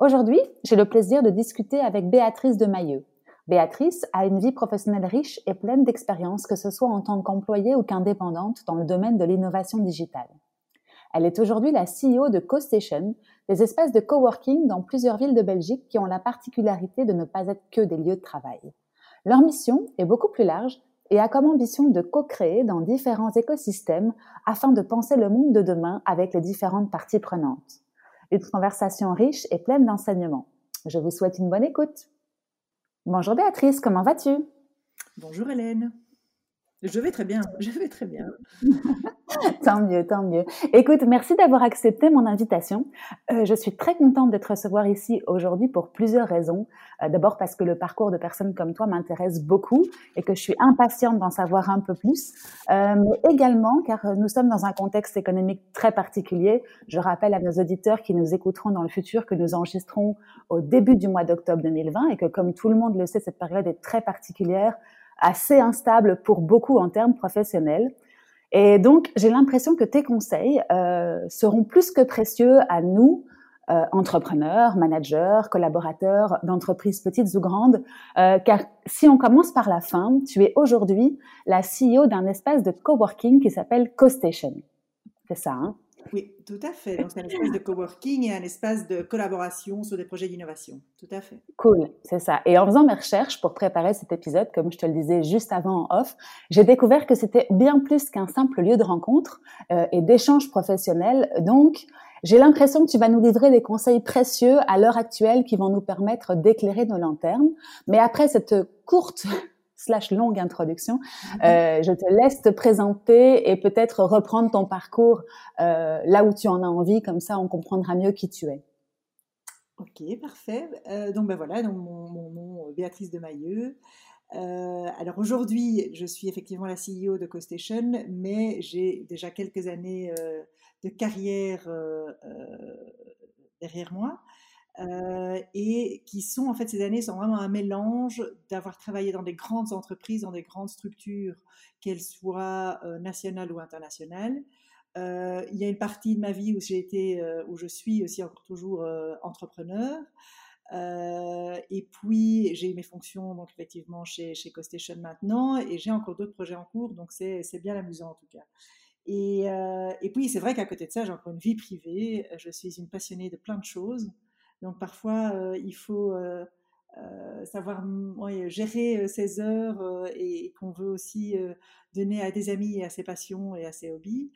Aujourd'hui, j'ai le plaisir de discuter avec Béatrice de Mailleux. Béatrice a une vie professionnelle riche et pleine d'expériences, que ce soit en tant qu'employée ou qu'indépendante dans le domaine de l'innovation digitale. Elle est aujourd'hui la CEO de CoStation, des espaces de coworking dans plusieurs villes de Belgique qui ont la particularité de ne pas être que des lieux de travail. Leur mission est beaucoup plus large et a comme ambition de co-créer dans différents écosystèmes afin de penser le monde de demain avec les différentes parties prenantes. Une conversation riche et pleine d'enseignements. Je vous souhaite une bonne écoute. Bonjour Béatrice, comment vas-tu? Bonjour Hélène. Je vais très bien, je vais très bien. tant mieux, tant mieux. Écoute, merci d'avoir accepté mon invitation. Euh, je suis très contente de te recevoir ici aujourd'hui pour plusieurs raisons. Euh, D'abord parce que le parcours de personnes comme toi m'intéresse beaucoup et que je suis impatiente d'en savoir un peu plus. Euh, mais également car nous sommes dans un contexte économique très particulier. Je rappelle à nos auditeurs qui nous écouteront dans le futur que nous enregistrons au début du mois d'octobre 2020 et que comme tout le monde le sait, cette période est très particulière assez instable pour beaucoup en termes professionnels. Et donc, j'ai l'impression que tes conseils euh, seront plus que précieux à nous, euh, entrepreneurs, managers, collaborateurs d'entreprises petites ou grandes, euh, car si on commence par la fin, tu es aujourd'hui la CEO d'un espace de coworking qui s'appelle CoStation. C'est ça, hein? Oui, tout à fait. Donc, c'est un espace de coworking et un espace de collaboration sur des projets d'innovation. Tout à fait. Cool, c'est ça. Et en faisant mes recherches pour préparer cet épisode, comme je te le disais juste avant en off, j'ai découvert que c'était bien plus qu'un simple lieu de rencontre euh, et d'échange professionnel. Donc, j'ai l'impression que tu vas nous livrer des conseils précieux à l'heure actuelle qui vont nous permettre d'éclairer nos lanternes. Mais après cette courte slash longue introduction. Mhm. Euh, je te laisse te présenter et peut-être reprendre ton parcours euh, là où tu en as envie, comme ça on comprendra mieux qui tu es. Ok, parfait. Euh, donc ben voilà, donc mon, mon nom Béatrice de Mailleux. alors aujourd'hui, je suis effectivement la CEO de CoStation, mais j'ai déjà quelques années de carrière derrière moi. Euh, et qui sont en fait ces années sont vraiment un mélange d'avoir travaillé dans des grandes entreprises, dans des grandes structures, qu'elles soient euh, nationales ou internationales. Euh, il y a une partie de ma vie où j'ai été, où je suis aussi encore toujours entrepreneur. et puis j'ai mes fonctions donc effectivement chez chez CoStation maintenant et j'ai encore d'autres projets en cours donc c'est bien amusant en tout cas. Et, et puis c'est vrai qu'à côté de ça j'ai encore une vie privée. Je suis une passionnée de plein de choses. Donc parfois, euh, il faut euh, euh, savoir gérer ses heures et, qu'on veut aussi donner à des amis et à ses passions et à ses hobbies.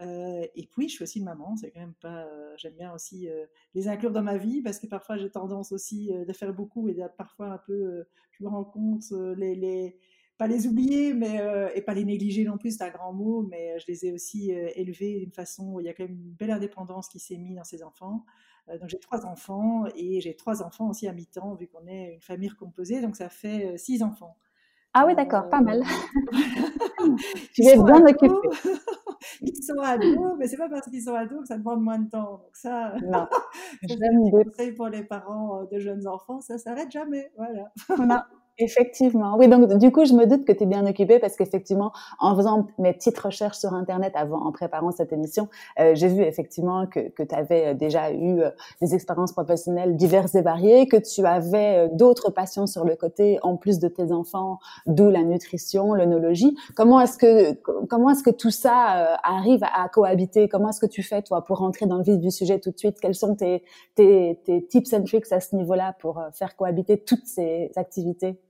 et puis, je suis aussi une maman, c'est quand même pas. J'aime bien aussi les inclure dans ma vie parce que parfois j'ai tendance aussi de faire beaucoup et parfois un peu, je me rends compte, les, les, pas les oublier, mais et pas les négliger non plus, c'est un grand mot, mais je les ai aussi élevés d'une façon où il y a quand même une belle indépendance qui s'est mise dans ces enfants. Euh, donc j'ai trois enfants et j'ai trois enfants aussi à mi-temps vu qu'on est une famille recomposée, donc ça fait euh, six enfants. Ah oui, d'accord, pas mal. tu es bien occupée. ils sont ados, mais c'est pas parce qu'ils sont ados que ça demande moins de temps. Donc ça, non. c'est pour les parents euh, de jeunes enfants, ça s'arrête jamais. Voilà. Effectivement. Oui, donc du coup, je me doute que tu es bien occupée parce qu'effectivement, en faisant mes petites recherches sur Internet avant, en préparant cette émission, euh, j'ai vu effectivement que, que tu avais euh, déjà eu euh, des expériences professionnelles diverses et variées, que tu avais d'autres passions sur le côté en plus de tes enfants, d'où la nutrition, l'œnologie. Comment est-ce que comment est-ce que tout ça arrive à cohabiter? Comment est-ce que tu fais toi pour rentrer dans le vif du sujet tout de suite? Quels sont tes, tes, tes tips and tricks à ce niveau-là pour faire cohabiter toutes ces activités?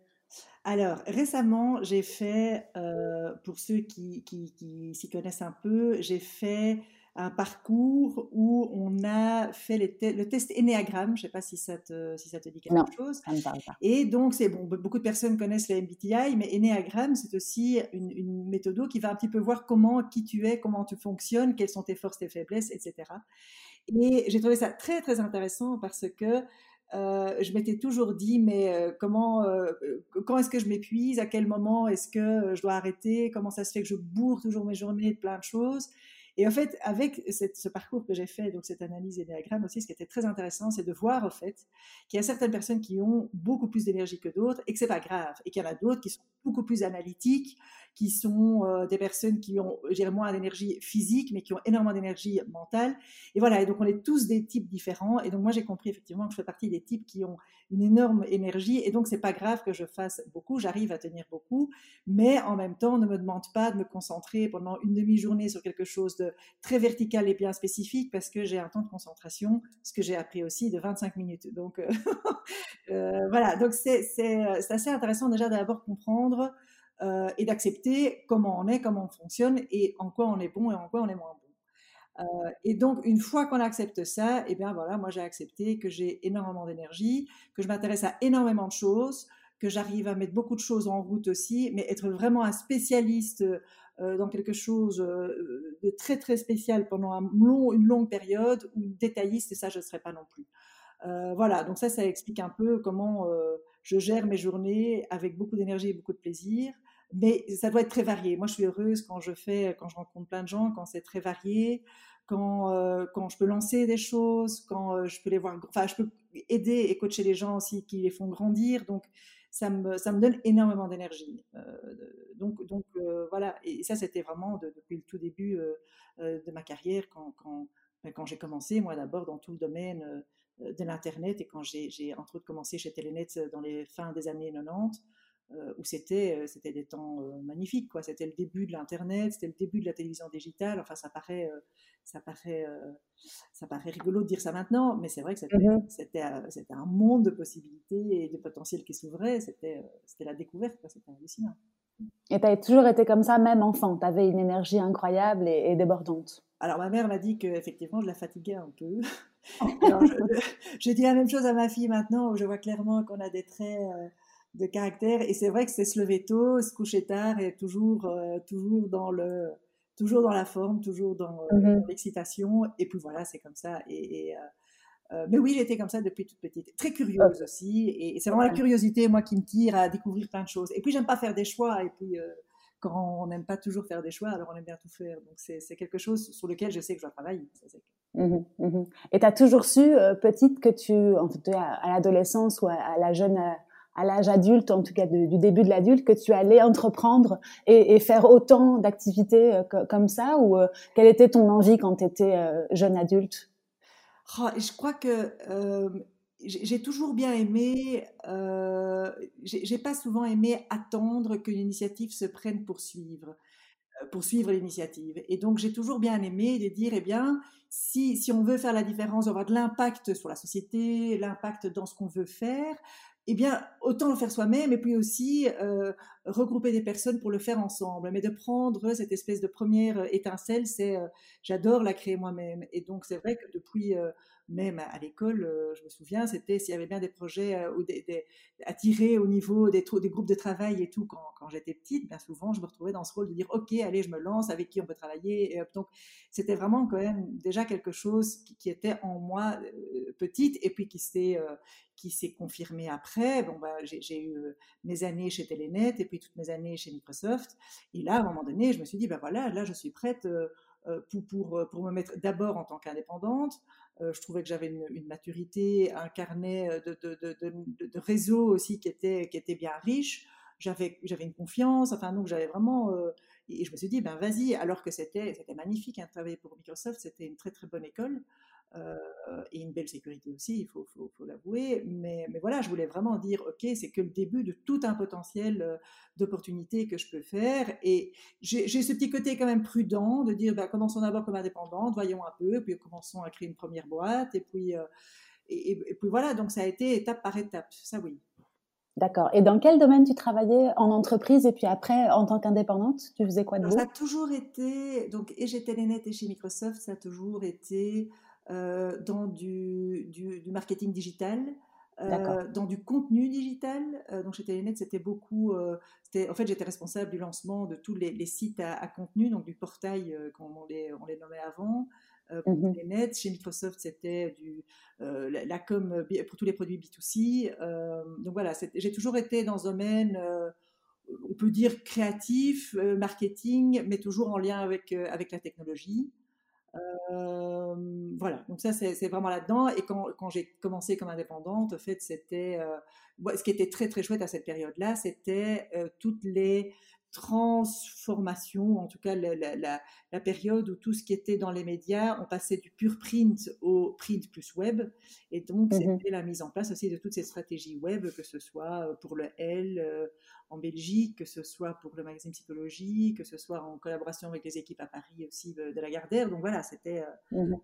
Alors, récemment, j'ai fait, euh, pour ceux qui, s'y connaissent un peu, j'ai fait un parcours où on a fait le test Enneagram. Je ne sais pas si ça te, si ça te dit quelque chose. Ça me parle pas. Et donc, c'est bon, beaucoup de personnes connaissent le MBTI, mais Enneagram, c'est aussi une, une méthode qui va un petit peu voir comment, qui tu es, comment tu fonctionnes, quelles sont tes forces, tes faiblesses, etc. Et j'ai trouvé ça très, très intéressant parce que je m'étais toujours dit, mais comment, quand est-ce que je m'épuise? À quel moment est-ce que je dois arrêter? Comment ça se fait que je bourre toujours mes journées de plein de choses? Et en fait, avec ce parcours que j'ai fait, donc cette analyse et diagramme aussi, ce qui était très intéressant, c'est de voir en fait qu'il y a certaines personnes qui ont beaucoup plus d'énergie que d'autres et que c'est pas grave, et qu'il y en a d'autres qui sont beaucoup plus analytiques, qui sont euh, des personnes qui ont, je dirais, moins d'énergie physique, mais qui ont énormément d'énergie mentale. Et voilà, et donc on est tous des types différents. Et donc moi j'ai compris effectivement que je fais partie des types qui ont une énorme énergie, et donc c'est pas grave que je fasse beaucoup, j'arrive à tenir beaucoup, mais en même temps, ne me demande pas de me concentrer pendant une demi-journée sur quelque chose de très vertical et bien spécifique, parce que j'ai un temps de concentration, ce que j'ai appris aussi, de 25 minutes. Donc euh, euh, voilà, donc c'est assez intéressant déjà d'abord comprendre euh, et d'accepter comment on est, comment on fonctionne et en quoi on est bon et en quoi on est moins bon. Euh, et donc, une fois qu'on accepte ça, et eh bien voilà, moi j'ai accepté que j'ai énormément d'énergie, que je m'intéresse à énormément de choses, que j'arrive à mettre beaucoup de choses en route aussi, mais être vraiment un spécialiste euh, dans quelque chose de très très spécial pendant une longue période, ou détailliste, et ça je ne serais pas non plus. voilà, donc ça, ça explique un peu comment je gère mes journées avec beaucoup d'énergie et beaucoup de plaisir mais ça doit être très varié. Moi, je suis heureuse quand je fais, quand je rencontre plein de gens, quand c'est très varié, quand, euh, quand je peux lancer des choses, quand euh, je peux les voir, enfin, je peux aider et coacher les gens aussi qui les font grandir. Donc, ça me, donne énormément d'énergie. Euh, donc, donc voilà. Et ça, c'était vraiment depuis le tout début de ma carrière, quand, quand, ben, quand j'ai commencé, moi d'abord dans tout le domaine de l'Internet et quand j'ai entre autres commencé chez Telenet dans les fins des années 90. Euh, où c'était euh, c'était des temps euh, magnifiques quoi. C'était le début de l'internet c'était le début de la télévision digitale. Enfin ça paraît ça paraît ça paraît rigolo de dire ça maintenant mais c'est vrai que c'était mmh c'était un monde de possibilités et de potentiels qui s'ouvraient. C'était c'était la découverte c'était hallucinant. Et tu as toujours été comme ça même enfant. Tu avais une énergie incroyable et, débordante. Alors ma mère m'a dit que effectivement je la fatiguais un peu. Je, dis la même chose à ma fille maintenant où je vois clairement qu'on a des traits de caractère. Et c'est vrai que c'est se lever tôt, se coucher tard et toujours, euh, toujours dans le, toujours dans la forme, toujours dans, euh, mmh l'excitation. Et puis voilà, c'est comme ça. Et, euh, mais oui, j'étais comme ça depuis toute petite, très curieuse aussi. Et, c'est vraiment la curiosité, moi, qui me tire à découvrir plein de choses. Et puis j'aime pas faire des choix. Et puis quand on n'aime pas toujours faire des choix, alors on aime bien tout faire. Donc c'est quelque chose sur lequel je sais que je dois travailler. Mmh mmh et tu as toujours su, petite, que tu, en cas à l'adolescence ou à, la jeune à l'âge adulte, en tout cas du début de l'adulte, que tu allais entreprendre et, faire autant d'activités euh, comme ça Ou euh, quelle était ton envie quand tu étais euh, jeune adulte? Oh, Je crois que j'ai toujours bien aimé, j'ai pas souvent aimé attendre que l'initiative se prenne pour suivre pour l'initiative. Et donc, j'ai toujours bien aimé de dire, eh bien, si, si on veut faire la différence, avoir de l'impact sur la société, l'impact dans ce qu'on veut faire, eh bien, autant le faire soi-même et puis aussi euh, regrouper des personnes pour le faire ensemble. Mais de prendre cette espèce de première étincelle, c'est euh, j'adore la créer moi-même. Et donc, c'est vrai que depuis euh, même à l'école, euh, je me souviens, c'était s'il y avait bien des projets euh, ou des, à au niveau des, groupes de travail et tout quand, j'étais petite, bien souvent je me retrouvais dans ce rôle de dire ok, allez, je me lance, avec qui on peut travailler. Donc c'était vraiment quand même déjà quelque chose qui, était en moi euh, petite et puis qui s'est confirmé après. Bon, bah, j'ai eu mes années chez Telenet et puis toutes mes années chez Microsoft. Et là, à un moment donné, je me suis dit, ben voilà, là, je suis prête pour, pour, pour me mettre d'abord en tant qu'indépendante, je trouvais que j'avais une, maturité, un carnet euh, de, de, réseau aussi qui était, qui était bien riche. J'avais, une confiance, enfin, donc j'avais vraiment. Euh, et je me suis dit, ben vas-y, alors que c'était, c'était magnifique, hein, travailler pour Microsoft, c'était une très très bonne école. Euh, et une belle sécurité aussi, il faut, faut, faut l'avouer. Mais, mais, voilà, je voulais vraiment dire, ok, c'est que le début de tout un potentiel euh, d'opportunités que je peux faire. Et j'ai ce petit côté quand même prudent de dire, bah, commençons d'abord comme indépendante, voyons un peu, puis commençons à créer une première boîte. Et puis, euh, et, puis voilà, donc ça a été étape par étape, ça oui. D'accord. Et dans quel domaine tu travaillais en entreprise et puis après en tant qu'indépendante Tu faisais quoi de Ça a toujours été, donc et chez Telenet et chez Microsoft, ça a toujours été euh, dans du, du, marketing digital, euh, dans du contenu digital. Euh, donc chez Telenet, c'était beaucoup. en fait, j'étais responsable du lancement de tous les, sites à, contenu, donc du portail, comme on les, on les nommait avant. pour les nets. Chez Microsoft, c'était du la, com pour tous les produits B2C. donc voilà, j'ai toujours été dans ce domaine on peut dire créatif, marketing, mais toujours en lien avec, avec la technologie. Voilà, donc ça c'est vraiment là-dedans. Et quand, j'ai commencé comme indépendante, en fait, c'était ce qui était très très chouette à cette période-là, c'était toutes les transformation, en tout cas la, période où tout ce qui était dans les médias, on passait du pur print au print plus web. Et donc, mmh c'était la mise en place aussi de toutes ces stratégies web, que ce soit euh, pour le L euh, en Belgique, que ce soit pour le magazine Psychologie, que ce soit en collaboration avec les équipes à Paris aussi de, la Gardère. Donc voilà, c'était euh, mmh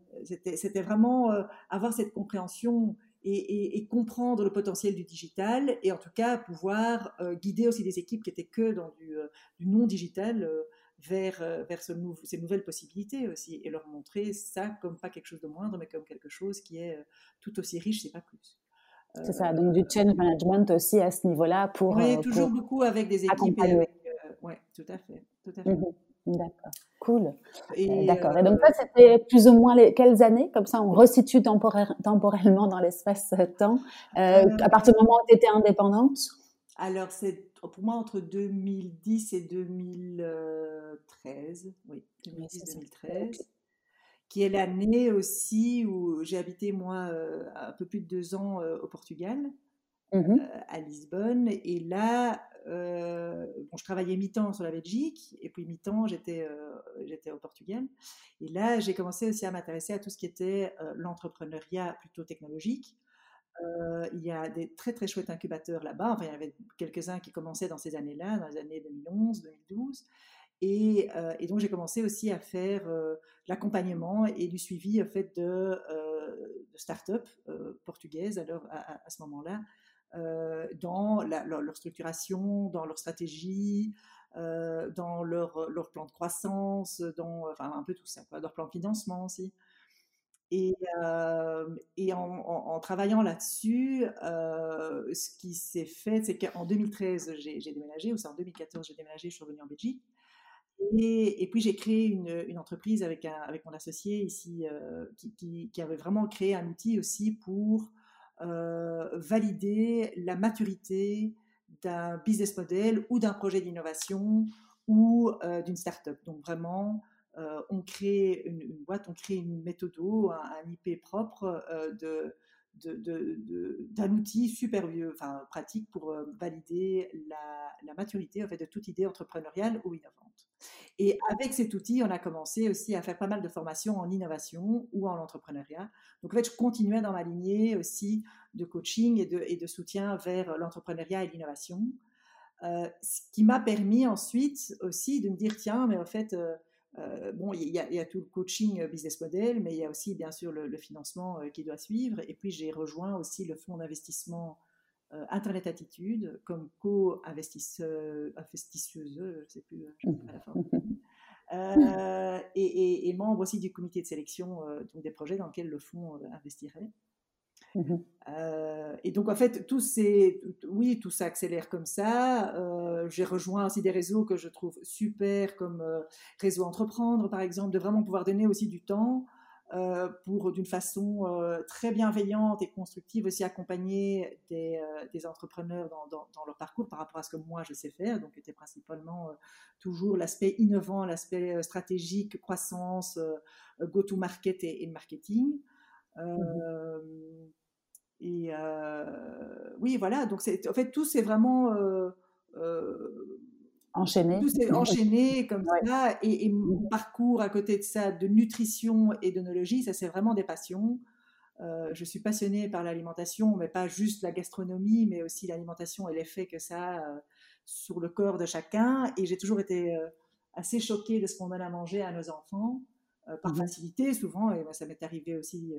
c'était vraiment avoir cette compréhension et, comprendre le potentiel du digital et en tout cas pouvoir euh, guider aussi des équipes qui étaient que dans du, euh, non digital euh, vers, vers ce ces nouvelles possibilités aussi et leur montrer ça comme pas quelque chose de moindre mais comme quelque chose qui est tout aussi riche, c'est pas plus. C'est ça, donc du change management aussi à ce niveau-là pour. Oui, toujours beaucoup avec des équipes. Oui, tout à fait. Tout à fait. Mmh D'accord, cool. D'accord. Et donc ça, c'était plus ou moins les, quelles années? Comme ça, on resitue temporellement dans l'espace-temps. Euh, à partir du moment où tu étais indépendante? Alors, c'est pour moi entre 2010 et 2013. Oui, 2010-2013. Qui est l'année aussi où j'ai habité, moi, un peu plus de deux ans au Portugal. Mmh à Lisbonne. Et là, euh, bon, je travaillais mi-temps sur la Belgique et puis mi-temps j'étais euh, j'étais au Portugal. Et là, j'ai commencé aussi à m'intéresser à tout ce qui était euh, l'entrepreneuriat plutôt technologique. il y a des très très chouettes incubateurs là-bas. Enfin, il y en avait quelques-uns qui commençaient dans ces années-là, dans les années 2011, 2012. Et, donc j'ai commencé aussi à faire l'accompagnement et du suivi en fait de, de start-up portugaises à ce moment-là euh, dans leur, structuration, dans leur stratégie, euh, dans leur, leur, plan de croissance, dans enfin, un peu tout ça, leur plan de financement aussi. Et, euh, en, travaillant là-dessus, ce qui s'est fait, c'est qu'en 2013, j'ai déménagé, ou c'est en 2014, j'ai déménagé, je suis revenue en Belgique. Et, puis j'ai créé une, entreprise avec, un, avec mon associé ici, qui, qui, avait vraiment créé un outil aussi pour euh, valider la maturité d'un business model ou d'un projet d'innovation ou euh, d'une start-up. Donc vraiment, euh, on crée une, boîte, on crée une méthode, un, IP propre d'un outil super enfin, pratique pour valider la, la, maturité en fait, de toute idée entrepreneuriale ou innovante. Et avec cet outil, on a commencé aussi à faire pas mal de formations en innovation ou en entrepreneuriat. Donc en fait, je continuais dans ma lignée aussi de coaching et de, soutien vers l'entrepreneuriat et l'innovation. Euh, ce qui m'a permis ensuite aussi de me dire, tiens, mais en fait, euh, euh, bon, il y, a tout le coaching business model, mais il y a aussi bien sûr le, le financement qui doit suivre. Et puis j'ai rejoint aussi le fonds d'investissement Internet Attitude comme co-investisseuse, je ne sais plus, je sais pas la forme. Euh, et, et, membre aussi du comité de sélection euh, donc des projets dans lesquels le fonds investirait. Mmh et donc en fait, tout oui, tout s'accélère comme ça. J'ai rejoint aussi des réseaux que je trouve super, comme Réseau Entreprendre par exemple, de vraiment pouvoir donner aussi du temps euh, pour d'une façon euh, très bienveillante et constructive aussi accompagner des, euh, entrepreneurs dans, leur parcours par rapport à ce que moi je sais faire. Donc, c'était principalement toujours l'aspect innovant, l'aspect stratégique, croissance, go-to-market et, et, marketing. Et oui, voilà. Donc, en fait, tout c'est vraiment enchaîné. Tout s'est enchaîné comme ça. Et, mon parcours à côté de ça, de nutrition et d'onologie, ça c'est vraiment des passions. Euh, je suis passionnée par l'alimentation, mais pas juste la gastronomie, mais aussi l'alimentation et l'effet que ça a euh, sur le corps de chacun. Et j'ai toujours été euh, assez choquée de ce qu'on donne à manger à nos enfants, par mmh facilité souvent, et ça m'est arrivé aussi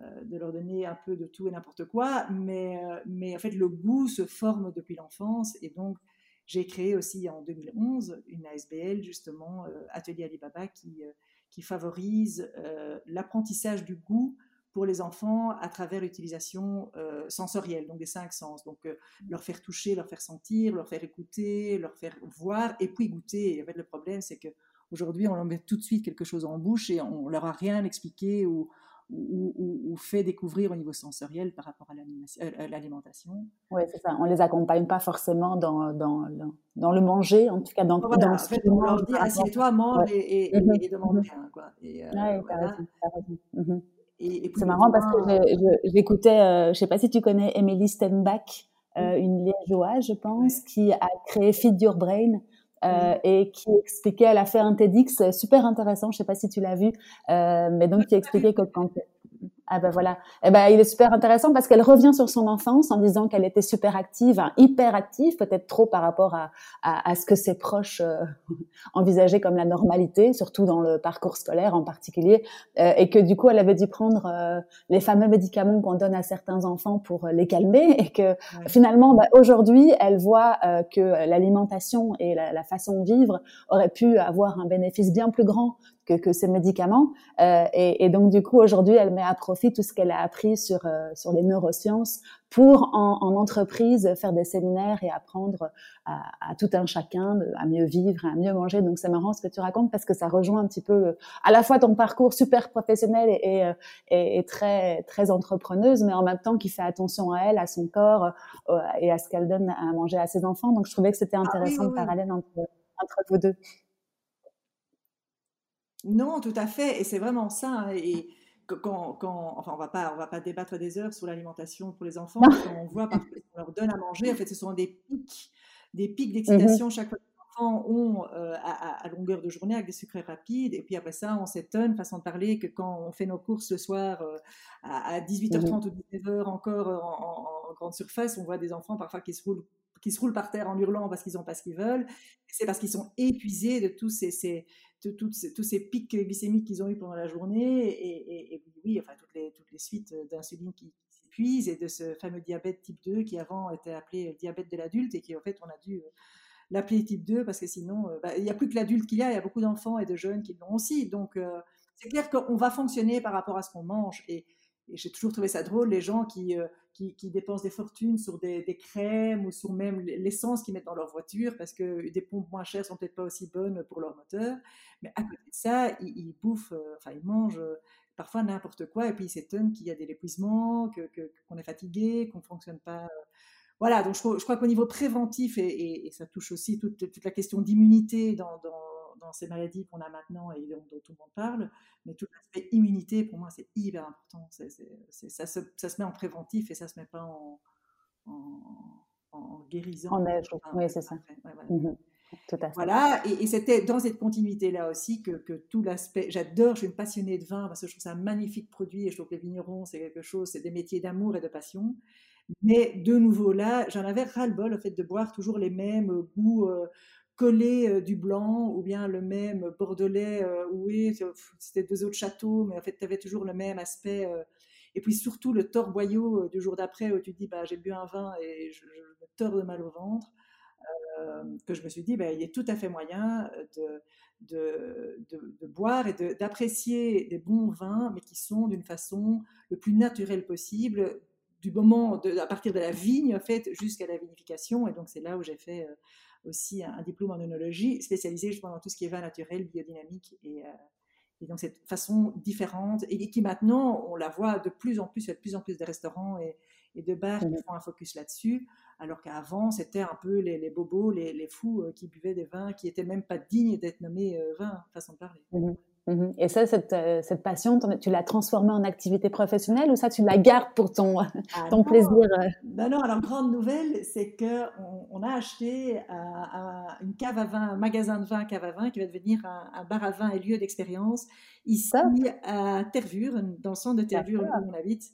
de leur donner un peu de tout et n'importe quoi, mais, mais en fait le goût se forme depuis l'enfance, et donc j'ai créé aussi en 2011 une ASBL, justement, euh, Atelier Alibaba, qui, euh, qui favorise euh, l'apprentissage du goût pour les enfants à travers l'utilisation sensorielle, donc des cinq sens. Donc, leur faire toucher, leur faire sentir, leur faire écouter, leur faire voir et puis goûter. Et en fait, le problème, c'est que Aujourd'hui, on leur met tout de suite quelque chose en bouche et on leur a rien expliqué ou, ou, fait découvrir au niveau sensoriel par rapport à l'alimentation. Oui, c'est ça. On les accompagne pas forcément dans, dans, dans, le manger, en tout cas dans, voilà, dans en fait, on leur dit assieds-toi, mange et, et, et, demande rien. Quoi. Et, euh, c'est marrant parce que j'écoutais, euh, je ne sais pas si tu connais Emily Stenbach, euh, une liégeoise, je pense, qui a créé Feed Your Brain. Euh, et qui expliquait, elle a fait un TEDx super intéressant, je sais pas si tu l'as vu, euh, mais donc qui expliquait que quand ah ben voilà. Eh ben il est super intéressant parce qu'elle revient sur son enfance en disant qu'elle était super active, hein, hyper active, peut-être trop par rapport à, à, à ce que ses proches euh, envisageaient comme la normalité, surtout dans le parcours scolaire en particulier, euh, et que du coup elle avait dû prendre euh, les fameux médicaments qu'on donne à certains enfants pour les calmer, et que finalement bah, aujourd'hui elle voit que l'alimentation et la, la façon de vivre auraient pu avoir un bénéfice bien plus grand que, que ces médicaments. Euh, et, et, donc du coup aujourd'hui, elle met à profit tout ce qu'elle a appris sur euh, sur les neurosciences pour en, en, entreprise faire des séminaires et apprendre à, à, tout un chacun à mieux vivre, à mieux manger. Donc c'est marrant ce que tu racontes parce que ça rejoint un petit peu à la fois ton parcours super professionnel et, et, et, et très très entrepreneuse, mais en même temps qui fait attention à elle, à son corps euh, et à ce qu'elle donne à manger à ses enfants. Donc je trouvais que c'était intéressant ah, oui, parallèle entre entre vous deux. Non, tout à fait. Et c'est vraiment ça. Hein, et quand, quand, enfin, on va pas, on va pas débattre des heures sur l'alimentation pour les enfants. Quand on voit parce qu'on leur donne à manger, en fait, ce sont des pics, des pics mmh d'excitation chaque fois que les enfants ont euh, à, longueur de journée avec des sucres rapides. Et puis après ça, on s'étonne, façon de parler, que quand on fait nos courses le soir euh, à, 18h30 mmh ou 19h encore euh, en, en, grande surface, on voit des enfants parfois qui se roulent qui se roulent par terre en hurlant parce qu'ils n'ont pas ce qu'ils veulent. C'est parce qu'ils sont épuisés de tous ces, ces, tous ces pics glycémiques qu'ils ont eu pendant la journée et, oui, enfin toutes les, toutes les suites d'insuline qui, s'épuisent et de ce fameux diabète type 2 qui avant était appelé diabète de l'adulte et qui en fait on a dû euh, l'appeler type 2 parce que sinon euh, bah, il n'y a plus que l'adulte qu'il y a, il y a beaucoup d'enfants et de jeunes qui l'ont aussi. Donc euh, c'est clair qu'on va fonctionner par rapport à ce qu'on mange et, j'ai toujours trouvé ça drôle, les gens qui, qui, dépensent des fortunes sur des, crèmes ou sur même l'essence qu'ils mettent dans leur voiture parce que des pompes moins chères sont peut-être pas aussi bonnes pour leur moteur. Mais à côté de ça, ils, bouffent, euh, enfin, ils mangent euh, parfois n'importe quoi et puis ils s'étonnent qu'il y a des épuisements, qu'on que, qu'on est fatigué, qu'on ne fonctionne pas. Euh. Voilà, donc je, crois qu'au niveau préventif, et, ça touche aussi toute, la question d'immunité dans, dans, ces maladies qu'on a maintenant et dont, tout le monde parle, mais tout l'aspect immunité, pour moi, c'est hyper important. ça, se, ça, se, met en préventif et ça ne se met pas en, en, guérison. En aide, oui, c'est ça. Voilà, et, c'était dans cette continuité-là aussi que, tout l'aspect. J'adore, je suis une passionnée de vin parce que je trouve ça un magnifique produit et je trouve que les vignerons, c'est quelque chose, c'est des métiers d'amour et de passion. Mais de nouveau là, j'en avais ras-le-bol, au fait, de boire toujours les mêmes goûts euh, collés euh, du blanc ou bien le même bordelais, euh, oui, c'était deux autres châteaux, mais en fait, tu avais toujours le même aspect. et puis surtout le torboyau du jour d'après où tu dis, bah, j'ai bu un vin et je, me tords de mal au ventre. Euh, que je me suis dit, ben, il a tout à fait moyen de, de, boire et d'apprécier des bons vins, mais qui sont d'une façon le plus naturelle possible, du moment à partir de la vigne en fait jusqu'à la vinification. Et donc c'est là où j'ai fait euh, aussi un, diplôme en œnologie spécialisé justement dans tout ce qui est vin naturel, biodynamique et, euh, et donc cette façon différente et qui maintenant on la voit de plus en plus, il y a de plus en plus de restaurants et, et de bars qui mmh font un focus là-dessus alors qu'avant, c'était un peu les, bobos, les, fous euh, qui buvaient des vins qui n'étaient même pas dignes d'être nommés euh, vins, façon de parler. Mmh mmh Et ça, cette, euh, cette passion, tu l'as transformée en activité professionnelle ou ça, tu la gardes pour ton, ah ton plaisir Non, non, alors grande nouvelle, c'est qu'on on a acheté une cave à vin, un magasin de vin, cave à vin, qui va devenir un, bar à vin et lieu d'expérience ici à Tervure, dans le centre de Tervure où on habite.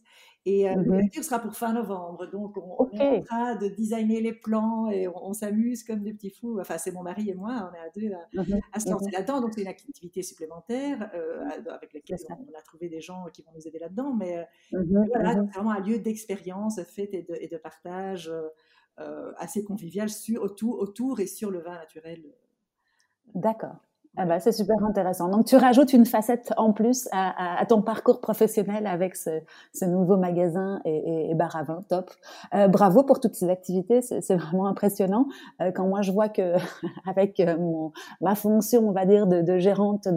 Et euh, mmh sera pour fin novembre. Donc, on, est en train de designer les plans et on, s'amuse comme des petits fous. Enfin, c'est mon mari et moi, on est à deux à, mmh se lancer mmh là-dedans. Donc, c'est une activité supplémentaire euh, avec laquelle on, a trouvé des gens qui vont nous aider là-dedans. Mais euh, voilà, c'est vraiment un lieu d'expérience, fête et de, et de partage euh, assez convivial sur, autour, autour et sur le vin naturel. D'accord. Ah bah, c'est super intéressant. Donc, tu rajoutes une facette en plus à, ton parcours professionnel avec ce, nouveau magasin et, et, bar à vin. Top. Euh, bravo pour toutes ces activités. C'est vraiment impressionnant. Euh, quand moi, je vois que avec euh, mon, ma fonction, on va dire, de, de gérante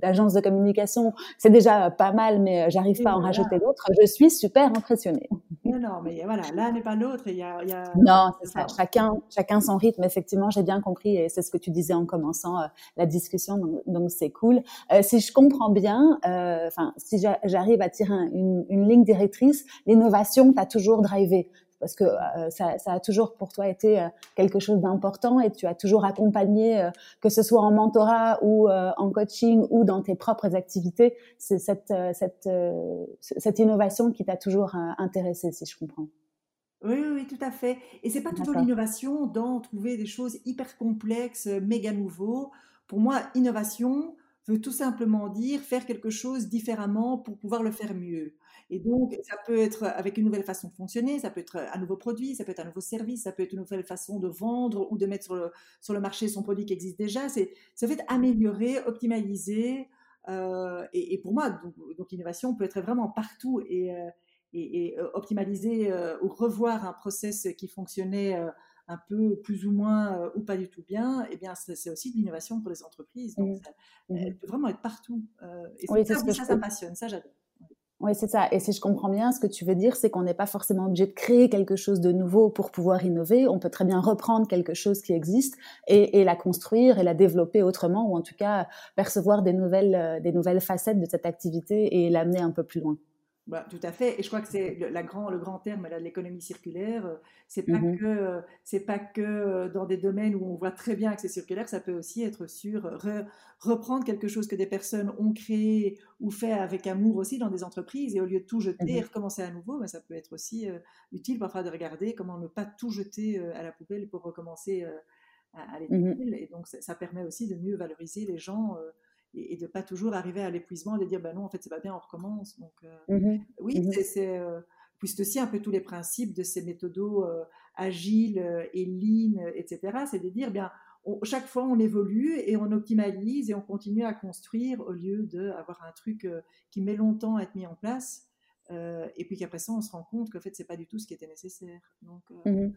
d'agence de, de, communication, c'est déjà pas mal, mais j'arrive pas à en rajouter d'autres. Je suis super impressionnée. Non, non, mais voilà, l'un n'est pas l'autre. Il y a, y a... Non, c'est ça. Chacun, chacun son rythme. Effectivement, j'ai bien compris et c'est ce que tu disais en commençant la discussion donc c'est cool. Euh, si je comprends bien, euh, enfin, si j'arrive à tirer une, ligne directrice, l'innovation t'a toujours drivé parce que euh, ça, a toujours pour toi été quelque chose d'important et tu as toujours accompagné, que ce soit en mentorat ou en coaching ou dans tes propres activités, c'est cette, cette, cette innovation qui t'a toujours intéressé, si je comprends. Oui, oui, tout à fait. Et c'est pas toujours l'innovation dans trouver des choses hyper complexes, méga nouveaux. Pour moi, innovation veut tout simplement dire faire quelque chose différemment pour pouvoir le faire mieux. Et donc, ça peut être avec une nouvelle façon de fonctionner, ça peut être un nouveau produit, ça peut être un nouveau service, ça peut être une nouvelle façon de vendre ou de mettre sur le, sur le marché son produit qui existe déjà. C'est ça fait améliorer, optimaliser. Euh, et, pour moi, donc, donc, l'innovation peut être vraiment partout et, euh, et, euh, optimaliser ou revoir un process qui fonctionnait un peu plus ou moins euh, ou pas du tout bien, eh bien c'est aussi de l'innovation pour les entreprises. Donc, mmh. ça, mmh. peut vraiment être partout. Euh, et oui, ça, ça, ça, me passionne, ça j'adore. Oui, c'est ça. Et si je comprends bien, ce que tu veux dire, c'est qu'on n'est pas forcément obligé de créer quelque chose de nouveau pour pouvoir innover. On peut très bien reprendre quelque chose qui existe et, la construire et la développer autrement, ou en tout cas percevoir des nouvelles, euh, des nouvelles facettes de cette activité et l'amener un peu plus loin. Bah, tout à fait. Et je crois que c'est la grand, le grand terme de l'économie circulaire. Euh, c'est pas mmh que c'est pas que euh, dans des domaines où on voit très bien que c'est circulaire. Ça peut aussi être sur reprendre quelque chose que des personnes ont créé ou fait avec amour aussi dans des entreprises et au lieu de tout jeter et mmh recommencer à nouveau, bah, ça peut être aussi euh, utile parfois de regarder comment ne pas tout jeter à la poubelle pour recommencer à, aller mmh Et donc ça, permet aussi de mieux valoriser les gens et, de pas toujours arriver à l'épuisement de dire ben non en fait c'est pas bien on recommence. Donc euh, mmh oui mmh c'est euh, puis c'est aussi un peu tous les principes de ces méthodos euh, agiles et lean etc c'est de dire bien chaque fois on évolue et on optimalise et on continue à construire au lieu d'avoir un truc qui met longtemps à être mis en place et puis qu'après ça on se rend compte qu'en fait c'est pas du tout ce qui était nécessaire. Donc Mmh,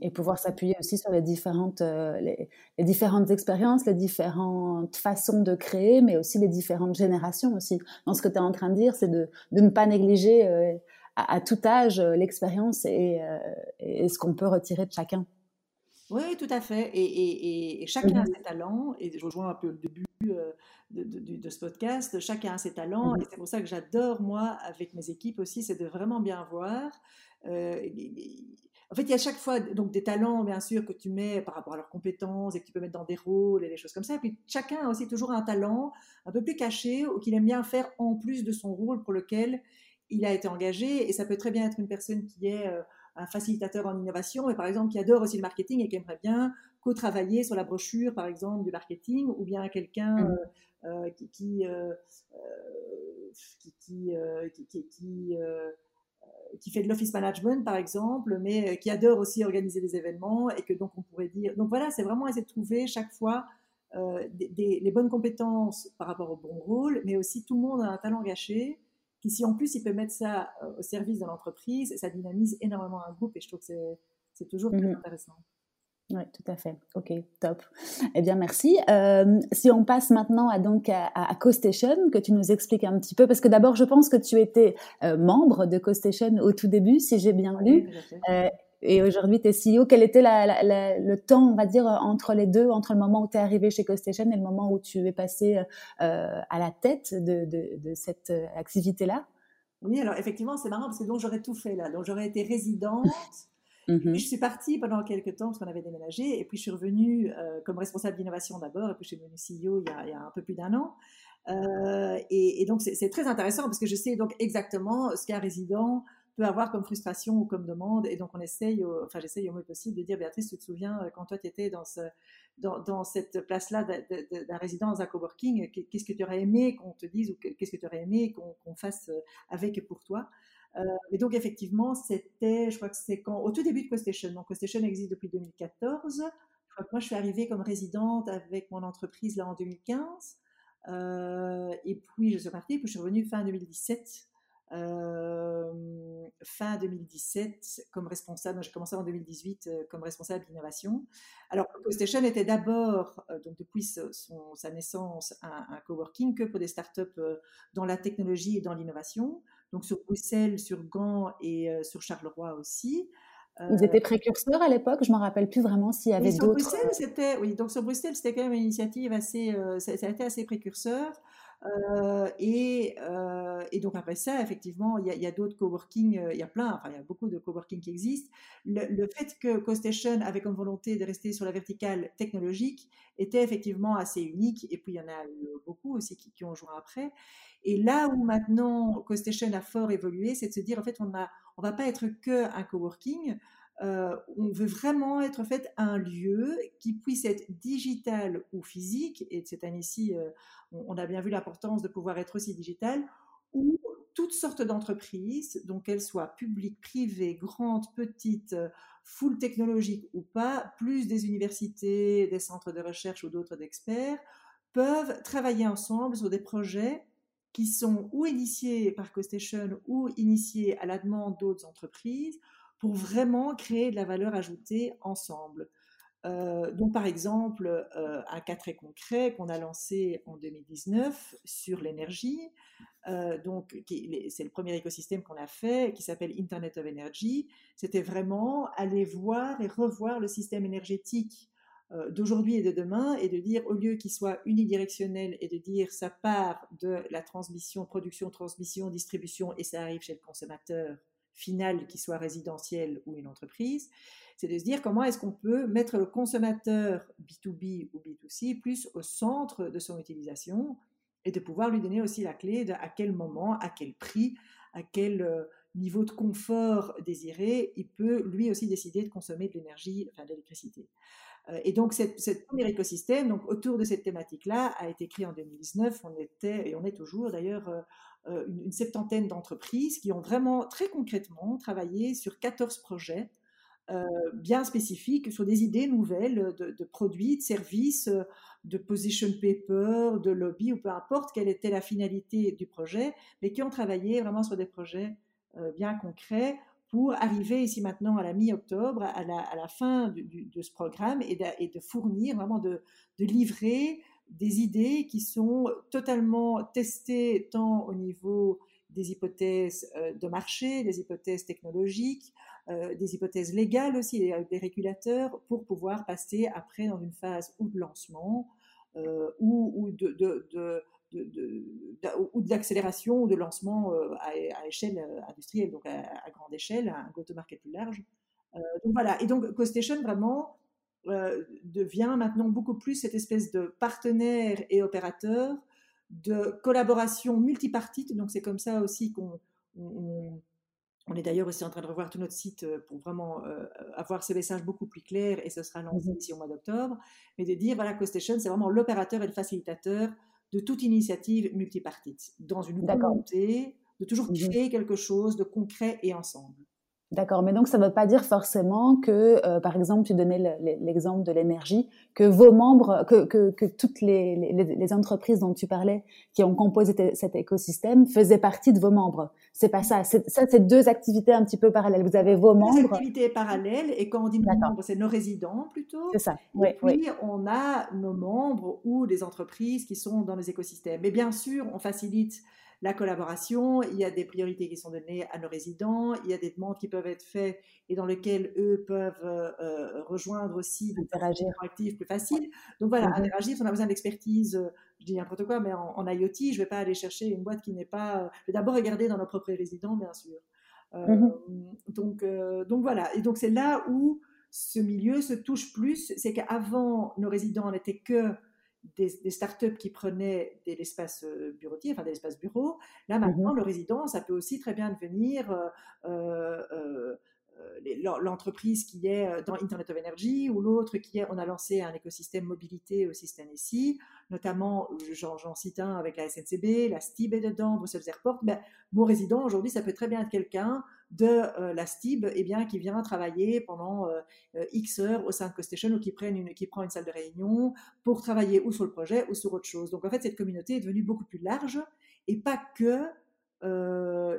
et pouvoir s'appuyer aussi sur les différentes, euh, les, différentes expériences, les différentes façons de créer, mais aussi les différentes générations aussi. Dans ce que tu es en train de dire, c'est de, de, ne pas négliger euh, à, tout âge euh, l'expérience et, et, ce qu'on peut retirer de chacun. Oui, tout à fait. Et, et chacun a mmh ses talents. Et je rejoins un peu le début de, de, de, ce podcast. Chacun a ses talents. Mmh et c'est pour ça que j'adore, moi, avec mes équipes aussi, c'est de vraiment bien voir. En fait, il y a chaque fois donc des talents, bien sûr, que tu mets par rapport à leurs compétences et que tu peux mettre dans des rôles et des choses comme ça. Et puis, chacun a aussi toujours un talent un peu plus caché ou qu'il aime bien faire en plus de son rôle pour lequel il a été engagé. Et ça peut très bien être une personne qui est euh, un facilitateur en innovation, mais par exemple qui adore aussi le marketing et qui aimerait bien co-travailler sur la brochure, par exemple, du marketing, ou bien quelqu'un euh, euh, qui, qui, qui, qui, qui fait de l'office management par exemple, mais euh, qui adore aussi organiser des événements et que donc on pourrait dire. Donc voilà, c'est vraiment essayer de trouver chaque fois euh, des, les bonnes compétences par rapport au bon rôle, mais aussi tout le monde a un talent gâché qui si en plus il peut mettre ça euh, au service de l'entreprise, ça dynamise énormément un groupe et je trouve que c'est toujours très mmh intéressant. Oui, tout à fait. Ok, top. Eh bien, merci. Euh, si on passe maintenant à donc à, à CoStation, que tu nous expliques un petit peu, parce que d'abord, je pense que tu étais euh, membre de CoStation au tout début, si j'ai bien lu. Euh, et aujourd'hui, tu es CEO. Quel était la, la, le temps, on va dire, entre les deux, entre le moment où tu es arrivé chez CoStation et le moment où tu es passé à la tête de, de, de cette activité-là? Oui, alors effectivement, c'est marrant parce que donc j'aurais tout fait là. Donc j'aurais été résidente. Mmh je suis partie pendant quelques temps parce qu'on avait déménagé et puis je suis revenue euh, comme responsable d'innovation d'abord et puis je suis devenue CEO il y a, un peu plus d'un an. Euh, et, et, donc c'est très intéressant parce que je sais donc exactement ce qu'un résident peut avoir comme frustration ou comme demande et donc on essaye, enfin j'essaye au mieux possible de dire Béatrice, tu te souviens euh, quand toi tu étais dans, ce, dans, dans cette place-là d'un résident dans un coworking, qu'est-ce que tu aurais aimé qu'on te dise ou qu'est-ce que tu aurais aimé qu'on fasse avec pour toi? Euh, et donc effectivement, c'était, je crois que c'est quand, au tout début de CoStation. Donc CoStation existe depuis 2014. Je moi, je suis arrivée comme résidente avec mon entreprise là en 2015. et puis, je suis partie, puis je suis revenue fin 2017 fin 2017 comme responsable, j'ai commencé en 2018 comme responsable d'innovation. Alors, CoStation était d'abord, donc depuis sa naissance, un, un, coworking que pour des startups dans la technologie et dans l'innovation. Donc sur Bruxelles, sur Gand et sur Charleroi aussi. Ils étaient précurseurs à l'époque, je ne me rappelle plus vraiment s'il y avait d'autres. Bruxelles, c'était, oui, donc sur Bruxelles, c'était quand même une initiative assez, ça, ça, a été assez précurseur. Euh, et, euh, et, donc après ça, effectivement, il y a, a d'autres coworking, euh, il y a plein, enfin il y a beaucoup de coworking qui existent. Le, fait que CoStation avait comme volonté de rester sur la verticale technologique était effectivement assez unique. Et puis il y en a eu beaucoup aussi qui, qui ont joué après. Et là où maintenant CoStation a fort évolué, c'est de se dire en fait on ne on va pas être que un coworking. Euh, on veut vraiment être fait un lieu qui puisse être digital ou physique, et cette année-ci, euh, on, a bien vu l'importance de pouvoir être aussi digital, où toutes sortes d'entreprises, donc qu'elles soient publiques, privées, grandes, petites, full technologiques ou pas, plus des universités, des centres de recherche ou d'autres d'experts, peuvent travailler ensemble sur des projets qui sont ou initiés par CoStation ou initiés à la demande d'autres entreprises, pour vraiment créer de la valeur ajoutée ensemble. Euh, donc, par exemple, euh, un cas très concret qu'on a lancé en 2019 sur l'énergie. Euh, donc, c'est le premier écosystème qu'on a fait, qui s'appelle Internet of Energy. C'était vraiment aller voir et revoir le système énergétique d'aujourd'hui et de demain, et de dire au lieu qu'il soit unidirectionnel et de dire ça part de la transmission, production, transmission, distribution et ça arrive chez le consommateur final, qui soit résidentiel ou une entreprise, c'est de se dire comment est-ce qu'on peut mettre le consommateur B2B ou B2C plus au centre de son utilisation et de pouvoir lui donner aussi la clé de à quel moment, à quel prix, à quel euh, niveau de confort désiré, il peut lui aussi décider de consommer de l'énergie, enfin de l'électricité. Euh, et donc, ce premier écosystème, donc autour de cette thématique-là, a été créé en 2019. On était, et on est toujours d'ailleurs, euh, euh, une, septantaine d'entreprises qui ont vraiment très concrètement travaillé sur 14 projets bien spécifiques, sur des idées nouvelles de, produits, de services, de position paper, de lobby, ou peu importe quelle était la finalité du projet, mais qui ont travaillé vraiment sur des projets bien concrets pour arriver ici maintenant à la mi-octobre, à la, fin de ce programme, et de, fournir, vraiment de, livrer des idées qui sont totalement testées tant au niveau des hypothèses euh, de marché, des hypothèses technologiques, euh, des hypothèses légales aussi, des régulateurs, pour pouvoir passer après dans une phase ou de lancement euh, ou, de, de, ou de l'accélération ou de lancement euh, à, échelle industrielle, donc à, grande échelle, un go-to-market plus large. Donc voilà, et donc CoStation vraiment devient maintenant beaucoup plus cette espèce de partenaire et opérateur de collaboration multipartite. Donc c'est comme ça aussi qu'on on, est d'ailleurs aussi en train de revoir tout notre site pour vraiment avoir ce message beaucoup plus clair et ce sera lancé mmh ici au mois d'octobre. Mais de dire voilà, CoStation, c'est vraiment l'opérateur et le facilitateur de toute initiative multipartite, dans une volonté de toujours mmh créer quelque chose de concret et ensemble. D'accord, mais donc ça ne veut pas dire forcément que, euh, par exemple, tu donnais l'exemple de l'énergie, que vos membres, que, que, que toutes les, les, les, entreprises dont tu parlais, qui ont composé cet écosystème, faisaient partie de vos membres. C'est pas ça. Ça, c'est deux activités un petit peu parallèles. Vous avez vos membres. Deux activités parallèles, et quand on dit nos membres, c'est nos résidents plutôt. C'est ça. Et puis on a nos membres ou des entreprises qui sont dans les écosystèmes. Mais bien sûr, on facilite la collaboration, il y a des priorités qui sont données à nos résidents, il y a des demandes qui peuvent être faites et dans lesquelles eux peuvent euh, euh, rejoindre aussi des interagir actifs plus facile. Donc voilà, mm-hmm. interagir, on a besoin d'expertise, euh, je dis n'importe quoi, mais en, IoT, je ne vais pas aller chercher une boîte qui n'est pas... je vais d'abord regarder dans nos propres résidents, bien sûr. Mm-hmm. donc, donc voilà, et donc c'est là où ce milieu se touche plus, c'est qu'avant, nos résidents n'étaient que des, startups qui prenaient de l'espace euh, bureautique, enfin de l'espace bureau. Là, mmh maintenant, le résident, ça peut aussi très bien devenir euh, euh, l'entreprise qui est dans Internet of Energy ou l'autre qui est, on a lancé un écosystème mobilité aussi cette année-ci, notamment, j'en cite un avec la SNCB, la STIB est dedans, Bruxelles Airport. Ben, mon résident aujourd'hui, ça peut très bien être quelqu'un de la STIB eh bien, qui vient travailler pendant X heures au sein de CoStation ou qui, une, qui prend une salle de réunion pour travailler ou sur le projet ou sur autre chose. Donc en fait, cette communauté est devenue beaucoup plus large et pas que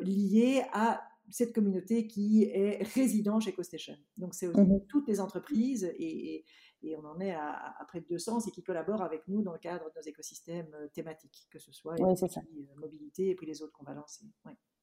liée à cette communauté qui est résident chez CoStation. Donc, c'est aussi mmh toutes les entreprises et, et, on en est à, près de 200 et qui collaborent avec nous dans le cadre de nos écosystèmes thématiques, que ce soit oui, mobilité et puis les autres qu'on va lancer.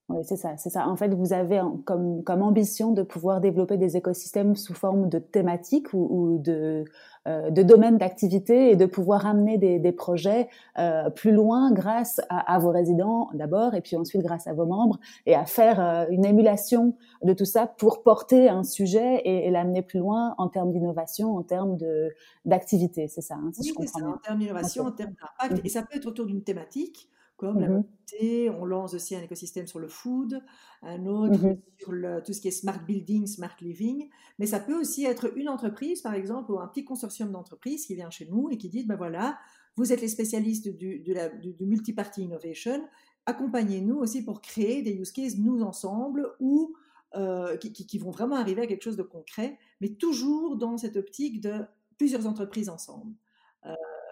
Oui, c'est ça, c'est ça. En fait, vous avez comme, comme ambition de pouvoir développer des écosystèmes sous forme de thématiques ou, ou de, euh, de domaines d'activité et de pouvoir amener des, des projets euh, plus loin grâce à, à vos résidents d'abord et puis ensuite grâce à vos membres et à faire euh, une émulation de tout ça pour porter un sujet et, et l'amener plus loin en termes d'innovation, en termes de d'activité, c'est ça, hein, si oui, je comprends ça, en termes d'innovation, en termes d'impact. Et ça peut être autour d'une thématique comme la mmh mobilité. On lance aussi un écosystème sur le food, un autre mmh sur le, tout ce qui est smart building, smart living. Mais ça peut aussi être une entreprise, par exemple, ou un petit consortium d'entreprises qui vient chez nous et qui dit, ben voilà, vous êtes les spécialistes du, de la, du, du multi-party innovation, accompagnez-nous aussi pour créer des use cases, nous ensemble, ou euh, qui, qui, vont vraiment arriver à quelque chose de concret, mais toujours dans cette optique de plusieurs entreprises ensemble.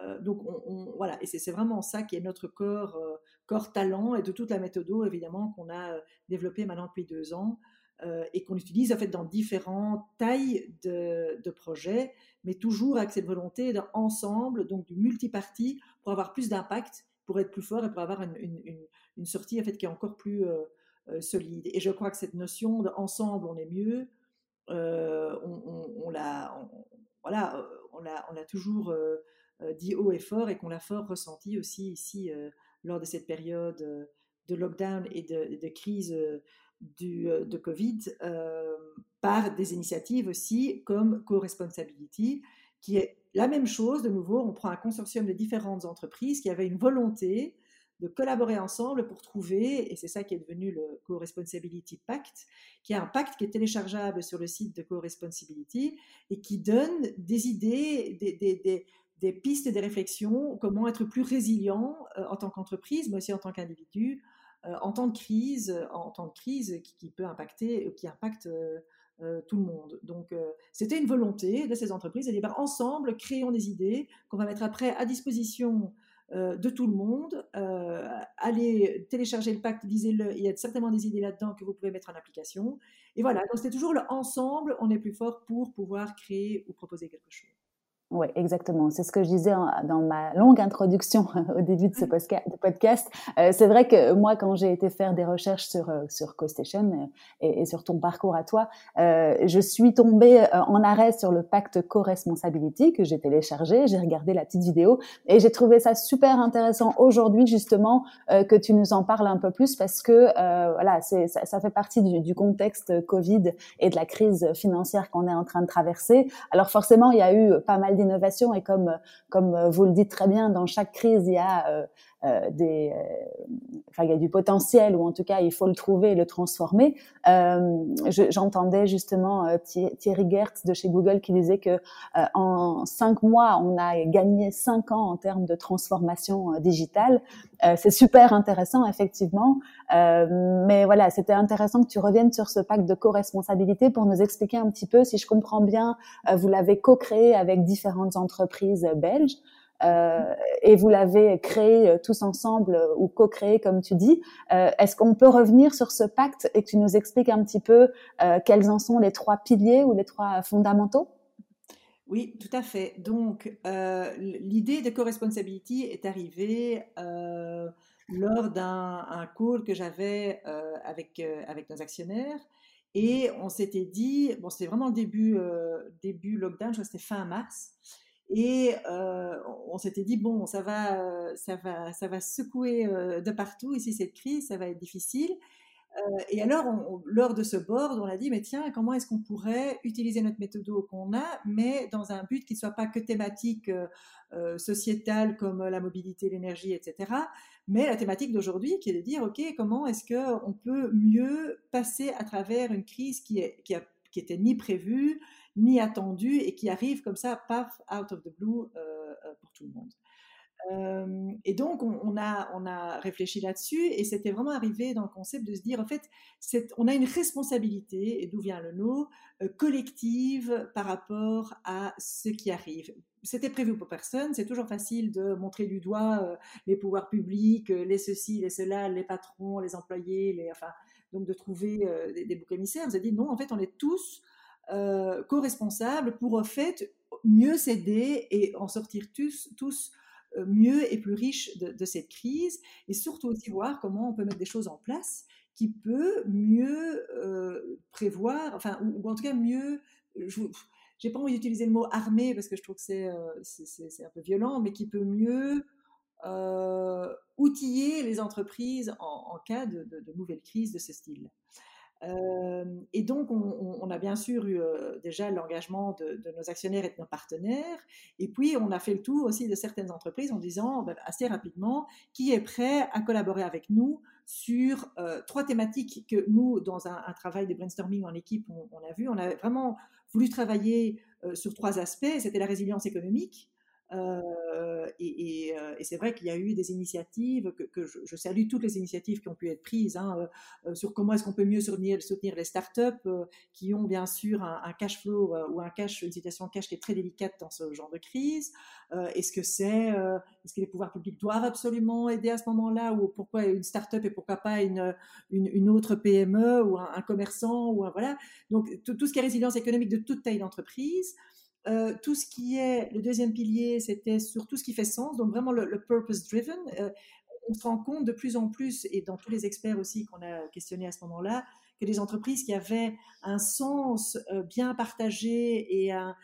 Euh, donc, on, voilà, et c'est vraiment ça qui est notre corps, euh, corps talent et de toute la méthode, évidemment, qu'on a euh, développé maintenant depuis deux ans et qu'on utilise en fait dans différentes tailles de, projets, mais toujours avec cette volonté d'ensemble, donc du multiparti, pour avoir plus d'impact, pour être plus fort et pour avoir une, sortie en fait qui est encore plus solide. Et je crois que cette notion d'ensemble, on est mieux, on, l'a, voilà, on l'a, on a toujours dit haut et fort et qu'on l'a fort ressenti aussi ici euh, lors de cette période euh, de lockdown et de, crise du, de Covid par des initiatives aussi comme Co-Responsability, qui est la même chose. De nouveau, on prend un consortium de différentes entreprises qui avaient une volonté de collaborer ensemble pour trouver, et c'est ça qui est devenu le Co-Responsibility Pact, qui est un pacte qui est téléchargeable sur le site de Co-Responsibility et qui donne des idées, des pistes et des réflexions, comment être plus résilient euh, en tant qu'entreprise, mais aussi en tant qu'individu, euh, en temps de crise, euh, en temps de crise qui, peut impacter, qui impacte tout le monde. Donc, c'était une volonté de ces entreprises de dire, bah, ensemble, créons des idées qu'on va mettre après à disposition de tout le monde. allez télécharger le pacte, lisez-le, il y a certainement des idées là-dedans que vous pouvez mettre en application. Et voilà, donc c'était toujours le ensemble, on est plus fort pour pouvoir créer ou proposer quelque chose. Oui, exactement. C'est ce que je disais dans ma longue introduction au début de ce podcast. Euh, c'est vrai que moi, quand j'ai été faire des recherches sur euh, sur CoStation euh, et, et, sur ton parcours à toi, je suis tombée en arrêt sur le pacte co-responsability que j'ai téléchargé. J'ai regardé la petite vidéo et j'ai trouvé ça super intéressant aujourd'hui justement que tu nous en parles un peu plus parce que voilà, c'est ça, ça, fait partie du, du contexte Covid et de la crise financière qu'on est en train de traverser. Alors forcément, il y a eu pas mal et comme comme vous le dites très bien, dans chaque crise il y a euh, euh, des, euh, enfin il y a du potentiel ou en tout cas il faut le trouver et le transformer. J'entendais justement Thierry Gertz de chez Google qui disait que en cinq mois on a gagné cinq ans en termes de transformation digitale. C'est super intéressant effectivement, mais voilà c'était intéressant que tu reviennes sur ce pacte de co-responsabilité pour nous expliquer un petit peu si je comprends bien, vous l'avez co-créé avec différents entreprises belges. Euh, et vous l'avez créé euh, tous ensemble euh, ou co-créé comme tu dis. Est-ce qu'on peut revenir sur ce pacte et que tu nous expliques un petit peu quels en sont les trois piliers ou les trois fondamentaux? Oui, tout à fait. Donc l'idée de co-responsability est arrivée lors d'un call que j'avais avec, avec nos actionnaires. Et on s'était dit, bon, c'était vraiment le début, début lockdown, je crois que c'était fin mars. Et euh, on s'était dit bon, ça va, euh, ça va, ça va secouer euh, de partout ici cette crise, ça va être difficile. et alors, lors de ce board, on a dit mais tiens, comment est-ce qu'on pourrait utiliser notre méthode qu'on a, mais dans un but qui ne soit pas que thématique sociétale comme la mobilité, l'énergie, etc. Mais la thématique d'aujourd'hui qui est de dire ok, comment est-ce qu'on peut mieux passer à travers une crise qui est qui a qui était ni prévu, ni attendu, et qui arrive comme ça, paf, out of the blue pour tout le monde et donc, on, a, on a réfléchi là-dessus et c'était vraiment arrivé dans le concept de se dire, en fait, on a une responsabilité, et d'où vient le nom, collective par rapport à ce qui arrive. C'était prévu pour personne, c'est toujours facile de montrer du doigt les pouvoirs publics, les ceci, les cela, les patrons, les employés, les, enfin, donc de trouver des, des boucs émissaires. On s'est dit, non, en fait, on est tous co-responsables pour, en fait, mieux s'aider et en sortir tous, tous euh, mieux et plus riche de, cette crise, et surtout aussi voir comment on peut mettre des choses en place qui peut mieux euh, prévoir, enfin, ou, en tout cas mieux, j'ai pas envie d'utiliser le mot armé parce que je trouve que c'est euh, un peu violent, mais qui peut mieux outiller les entreprises en, cas de, de, nouvelles crises de ce style et donc, on, a bien sûr eu déjà l'engagement de, nos actionnaires et de nos partenaires. Et puis, on a fait le tour aussi de certaines entreprises en disant ben, assez rapidement qui est prêt à collaborer avec nous sur trois thématiques que nous, dans un, travail de brainstorming en équipe, on, on, a vu. On a vraiment voulu travailler sur trois aspects. C'était la résilience économique, euh, et, euh, et, c'est vrai qu'il y a eu des initiatives, que, je, salue toutes les initiatives qui ont pu être prises hein, euh, sur comment est-ce qu'on peut mieux soutenir, les startups qui ont bien sûr un, cash flow ou une situation cash qui est très délicate dans ce genre de crise. est-ce que c'est, est-ce que les pouvoirs publics doivent absolument aider à ce moment-là ou pourquoi une startup et pourquoi pas une, une, autre PME ou un, commerçant ou voilà. Donc tout, ce qui est résilience économique de toute taille d'entreprise. Euh, tout ce qui est, le deuxième pilier, c'était sur tout ce qui fait sens, donc vraiment le, purpose driven. Euh, on se rend compte de plus en plus, et dans tous les experts aussi qu'on a questionnés à ce moment-là, que les entreprises qui avaient un sens euh, bien partagé et un,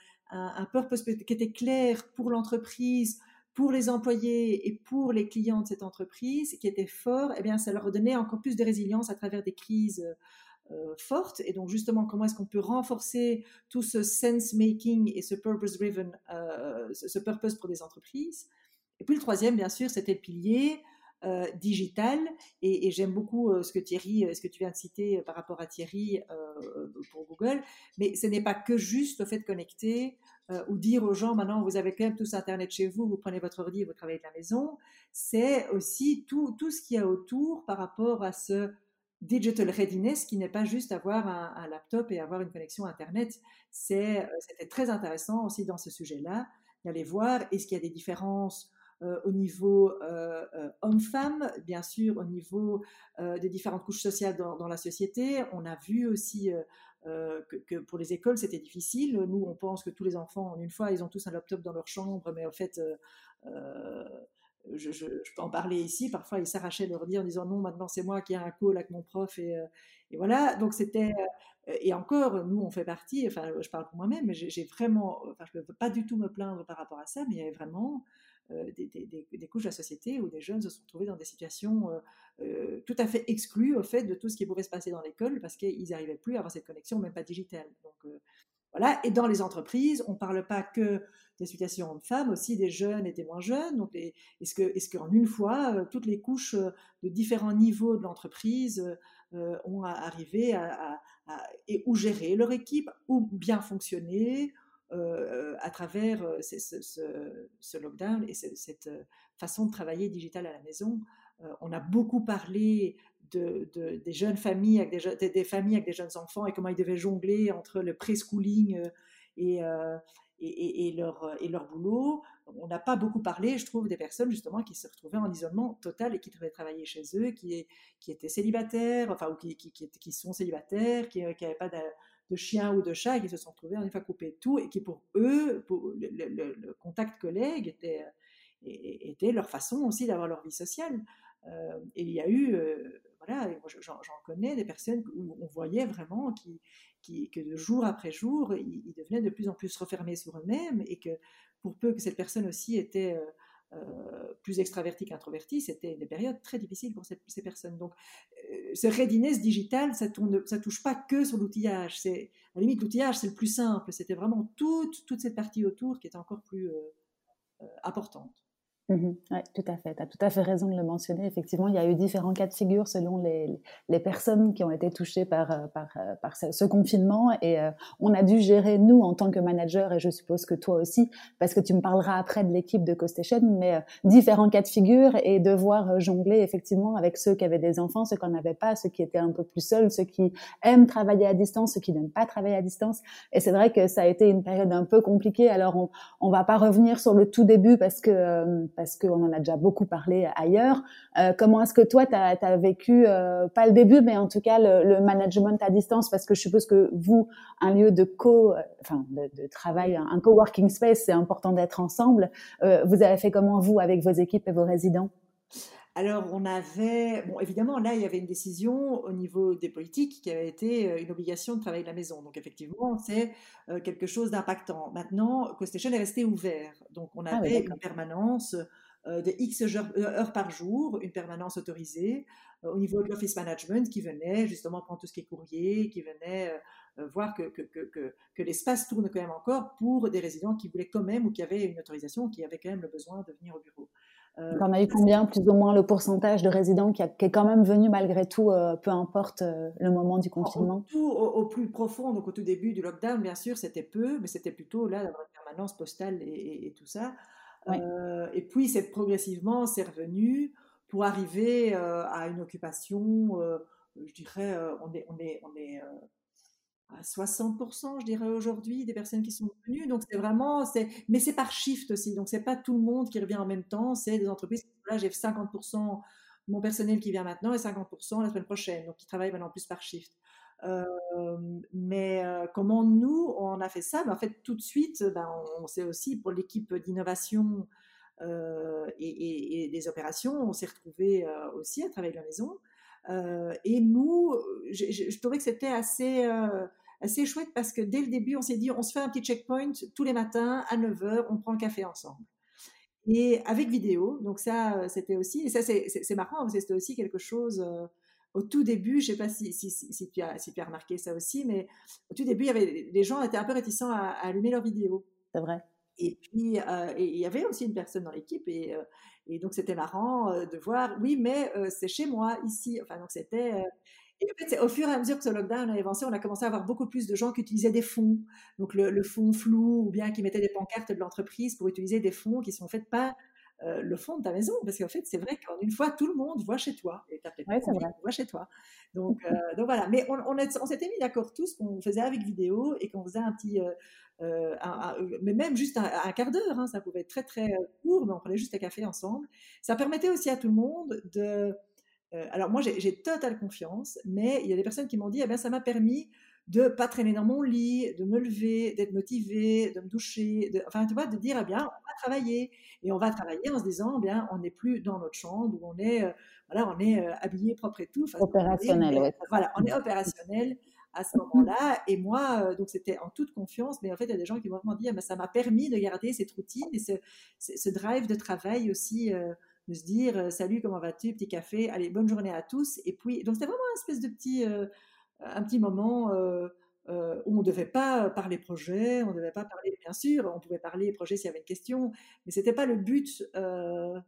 purpose qui était clair pour l'entreprise, pour les employés et pour les clients de cette entreprise, qui était fort, eh bien, ça leur donnait encore plus de résilience à travers des crises euh, forte. Et donc, justement, comment est-ce qu'on peut renforcer tout ce sense-making et ce purpose-driven, euh, ce purpose pour des entreprises? Et puis, le troisième, bien sûr, c'était le pilier euh, digital. Et, j'aime beaucoup ce que Thierry, ce que tu viens de citer par rapport à Thierry pour Google. Mais ce n'est pas que juste le fait de connecter ou dire aux gens maintenant vous avez quand même tous Internet chez vous, vous prenez votre ordi et vous travaillez de la maison. C'est aussi tout, tout ce qu'il y a autour par rapport à ce digital readiness qui n'est pas juste avoir un, laptop et avoir une connexion Internet. Euh, c'était très intéressant aussi dans ce sujet-là d'aller voir est-ce qu'il y a des différences euh, au niveau euh, homme-femme, bien sûr, au niveau des différentes couches sociales dans, la société. On a vu aussi que, que, pour les écoles, c'était difficile. Nous, on pense que tous les enfants, en une fois, ils ont tous un laptop dans leur chambre, mais en fait, je, peux en parler ici. Parfois, ils s'arrachaient leur dire en disant non, maintenant c'est moi qui ai un call avec mon prof et, euh, voilà. Donc c'était euh, et encore, nous on fait partie. Enfin, je parle pour moi-même, mais j'ai vraiment, enfin, je ne peux pas du tout me plaindre par rapport à ça, mais il y avait vraiment euh, des, couches de la société où des jeunes se sont trouvés dans des situations tout à fait exclues au fait de tout ce qui pouvait se passer dans l'école parce qu'ils n'arrivaient plus à avoir cette connexion, même pas digitale. Voilà. Et dans les entreprises, on ne parle pas que des situations de femmes, aussi des jeunes et des moins jeunes. Donc, est-ce que, est-ce qu'en une fois, euh, toutes les couches euh, de différents niveaux de l'entreprise euh, ont arrivé à, et ou gérer leur équipe ou bien fonctionner à travers ce, lockdown et cette façon de travailler digital à la maison? on a beaucoup parlé de, des jeunes familles avec des, familles avec des jeunes enfants et comment ils devaient jongler entre le preschooling euh, et, euh, et, et, leur, et leur boulot. On n'a pas beaucoup parlé, je trouve, des personnes justement qui se retrouvaient en isolement total et qui devaient travailler chez eux, qui, qui étaient célibataires, enfin, ou qui, qui, sont célibataires, qui n'avaient pas de, de chien ou de chat, et qui se sont retrouvés en une coupés de tout, et qui pour eux, pour le, contact collègue était, était leur façon aussi d'avoir leur vie sociale. Euh, et il y a eu voilà, j'en connais des personnes où on voyait vraiment que de jour après jour, ils, devenaient de plus en plus refermés sur eux-mêmes et que pour peu que cette personne aussi était euh, euh, plus extravertie qu'introvertie, c'était des périodes très difficiles pour ces, personnes. Donc, euh, ce readiness digital, ça ne touche pas que sur l'outillage. À la limite, l'outillage, c'est le plus simple. C'était vraiment toute cette partie autour qui était encore plus importante. Mmh oui, tout à fait. Tu as tout à fait raison de le mentionner. Effectivement, il y a eu différents cas de figure selon les, les personnes qui ont été touchées par, euh, par, euh, par ce, confinement. Et euh, on a dû gérer, nous, en tant que manager, et je suppose que toi aussi, parce que tu me parleras après de l'équipe de CoStation, mais différents cas de figure et devoir jongler effectivement avec ceux qui avaient des enfants, ceux qui n'en avaient pas, ceux qui étaient un peu plus seuls, ceux qui aiment travailler à distance, ceux qui n'aiment pas travailler à distance. Et c'est vrai que ça a été une période un peu compliquée. Alors, on, on va pas revenir sur le tout début parce que parce qu'on en a déjà beaucoup parlé ailleurs. Euh, comment est-ce que toi, tu as, vécu, euh, pas le début, mais en tout cas le, management à distance? Parce que je suppose que vous, un lieu de co, euh, enfin de, travail, un coworking space, c'est important d'être ensemble. vous avez fait comment vous avec vos équipes et vos résidents? Alors, on avait, bon, évidemment, là, il y avait une décision au niveau des politiques qui avait été une obligation de travailler de la maison. Donc, effectivement, c'est quelque chose d'impactant. Maintenant, CoStation est resté ouvert. Donc, on ah avait une permanence euh, de X euh, heures, par jour, une permanence autorisée euh, au niveau de l'office management qui venait justement prendre tout ce qui est courrier, qui venait voir que, que, que, que l'espace tourne quand même encore pour des résidents qui voulaient quand même ou qui avaient une autorisation, qui avaient quand même le besoin de venir au bureau. Euh, on a eu combien, plus ou moins, le pourcentage de résidents qui, est quand même venu malgré tout, peu importe le moment du confinement? au, au, plus profond, donc au tout début du lockdown, bien sûr, c'était peu, mais c'était plutôt là, la permanence postale et tout ça. Euh, et puis, c'est progressivement, c'est revenu pour arriver euh, à une occupation, euh, je dirais, on est, on est, on est à 60%, je dirais aujourd'hui, des personnes qui sont venues. Donc, c'est vraiment, c'est, mais c'est par shift aussi. Donc, c'est pas tout le monde qui revient en même temps. C'est des entreprises. Là, j'ai 50% mon personnel qui vient maintenant et 50% la semaine prochaine. Donc, qui travaillent maintenant plus par shift mais comment nous, on a fait ça? Ben, En fait, tout de suite, ben, on, sait aussi pour l'équipe d'innovation et, des opérations, on s'est retrouvé aussi à travailler de la maison. et nous, je, trouvais que c'était assez, assez chouette parce que dès le début, on s'est dit, on se fait un petit checkpoint tous les matins à 9h, on prend le café ensemble. Et avec vidéo, donc ça, c'était aussi, et ça c'est marrant, parce que c'était aussi quelque chose au tout début, je ne sais pas si, si, tu as, si tu as remarqué ça aussi, mais au tout début, il y avait, les gens étaient un peu réticents à, allumer leurs vidéos. C'est vrai. Et puis, euh, il y avait aussi une personne dans l'équipe, et, euh, et, donc c'était marrant euh, de voir, oui, mais c'est chez moi, ici. Enfin, donc c'était. Et en fait, au fur et à mesure que ce lockdown a avancé, on a commencé à avoir beaucoup plus de gens qui utilisaient des fonds, donc le, le fond flou, ou bien qui mettaient des pancartes de l'entreprise pour utiliser des fonds qui sont faits pas euh, le fond de ta maison. Parce qu'en fait, c'est vrai qu'en une fois, tout le monde voit chez toi. Et tu voit chez toi. Donc, euh, donc voilà. Mais on, on, s'était mis d'accord tous qu'on faisait avec vidéo et qu'on faisait un petit. Euh, mais même juste un, quart d'heure, hein, ça pouvait être très très court, mais on prenait juste un café ensemble. Ça permettait aussi à tout le monde de. Alors moi, j'ai totale confiance, mais il y a des personnes qui m'ont dit, eh bien, ça m'a permis de pas traîner dans mon lit, de me lever, d'être motivé, de me doucher, de, enfin tu vois, de dire eh bien on va travailler et on va travailler en se disant eh bien on n'est plus dans notre chambre où on est euh, voilà on est euh, habillé propre et tout. Opérationnel. Voilà, on est opérationnel à ce moment-là et moi euh, donc c'était en toute confiance, mais en fait il y a des gens qui m'ont vraiment dit eh ben, ça m'a permis de garder cette routine et ce, ce drive de travail aussi. Se dire salut comment vas-tu petit café allez bonne journée à tous. Et puis donc c'était vraiment une espèce de petit un petit moment euh, euh, où on ne devait pas parler projet, on ne devait pas parler, bien sûr, on pouvait parler projet s'il y avait une question, mais ce n'était pas le but euh,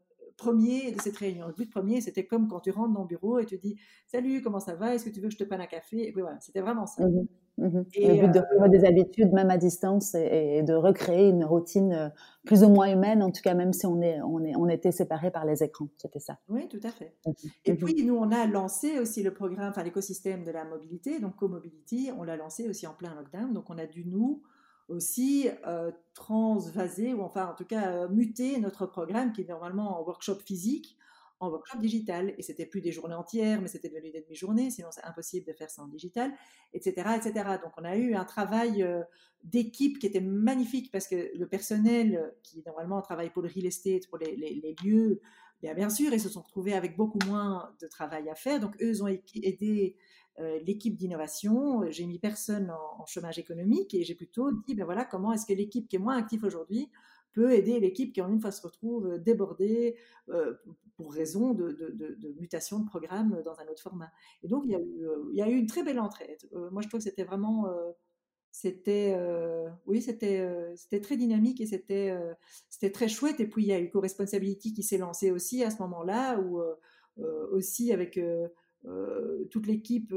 premier de cette réunion. Le but premier, c'était comme quand tu rentres dans le bureau et tu dis Salut, comment ça va? Est-ce que tu veux que je te prenne un café? Et puis voilà, c'était vraiment ça. Mmh mmh et le but de reprendre des habitudes, même à distance, et, de recréer une routine plus ou moins humaine, en tout cas, même si on, est, on, est, on était séparés par les écrans. C'était ça. Oui, tout à fait. Mmh et puis, nous, on a lancé aussi le programme, enfin l'écosystème de la mobilité, donc Co-Mobility, on l'a lancé aussi en plein lockdown. Donc, on a dû, nous, aussi euh, transvaser, ou enfin en tout cas euh, muter notre programme qui est normalement en workshop physique en workshop digital. Et c'était plus des journées entières, mais c'était devenu des demi-journées, sinon c'est impossible de faire ça en digital, etc., etc. Donc on a eu un travail euh, d'équipe qui était magnifique parce que le personnel qui normalement travaille pour le real estate, pour les, lieux, bien, bien sûr, ils se sont retrouvés avec beaucoup moins de travail à faire. Donc eux, ont aidé l'équipe d'innovation, j'ai mis personne en, chômage économique et j'ai plutôt dit, ben voilà, comment est-ce que l'équipe qui est moins active aujourd'hui peut aider l'équipe qui en une fois se retrouve euh, débordée euh, pour raison de, mutation de programme dans un autre format. Et donc il y a eu, il y a eu une très belle entraide. moi je trouve que c'était vraiment c'était, oui, c'était, c'était très dynamique et c'était, c'était très chouette. Et puis il y a eu Co-Responsability qui s'est lancé aussi à ce moment-là, où aussi avec toute l'équipe,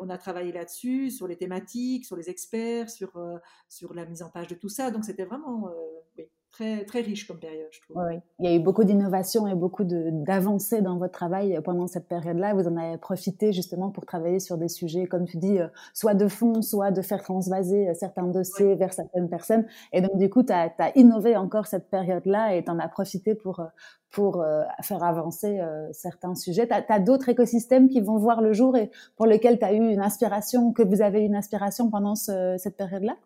on a travaillé là-dessus, sur les thématiques, sur les experts, sur, sur la mise en page de tout ça. Donc c'était vraiment, très, très riche comme période, je trouve. Oui, il y a eu beaucoup d'innovations et beaucoup d'avancées dans votre travail pendant cette période-là. Vous en avez profité justement pour travailler sur des sujets, comme tu dis, euh, soit de fond, soit de faire transvaser euh, certains dossiers vers certaines personnes. Et donc, du coup, tu as, innové encore cette période-là et tu en as profité pour, euh, pour faire avancer certains sujets. Tu as, d'autres écosystèmes qui vont voir le jour et pour lesquels tu as eu une inspiration, que vous avez eu une inspiration pendant cette période-là?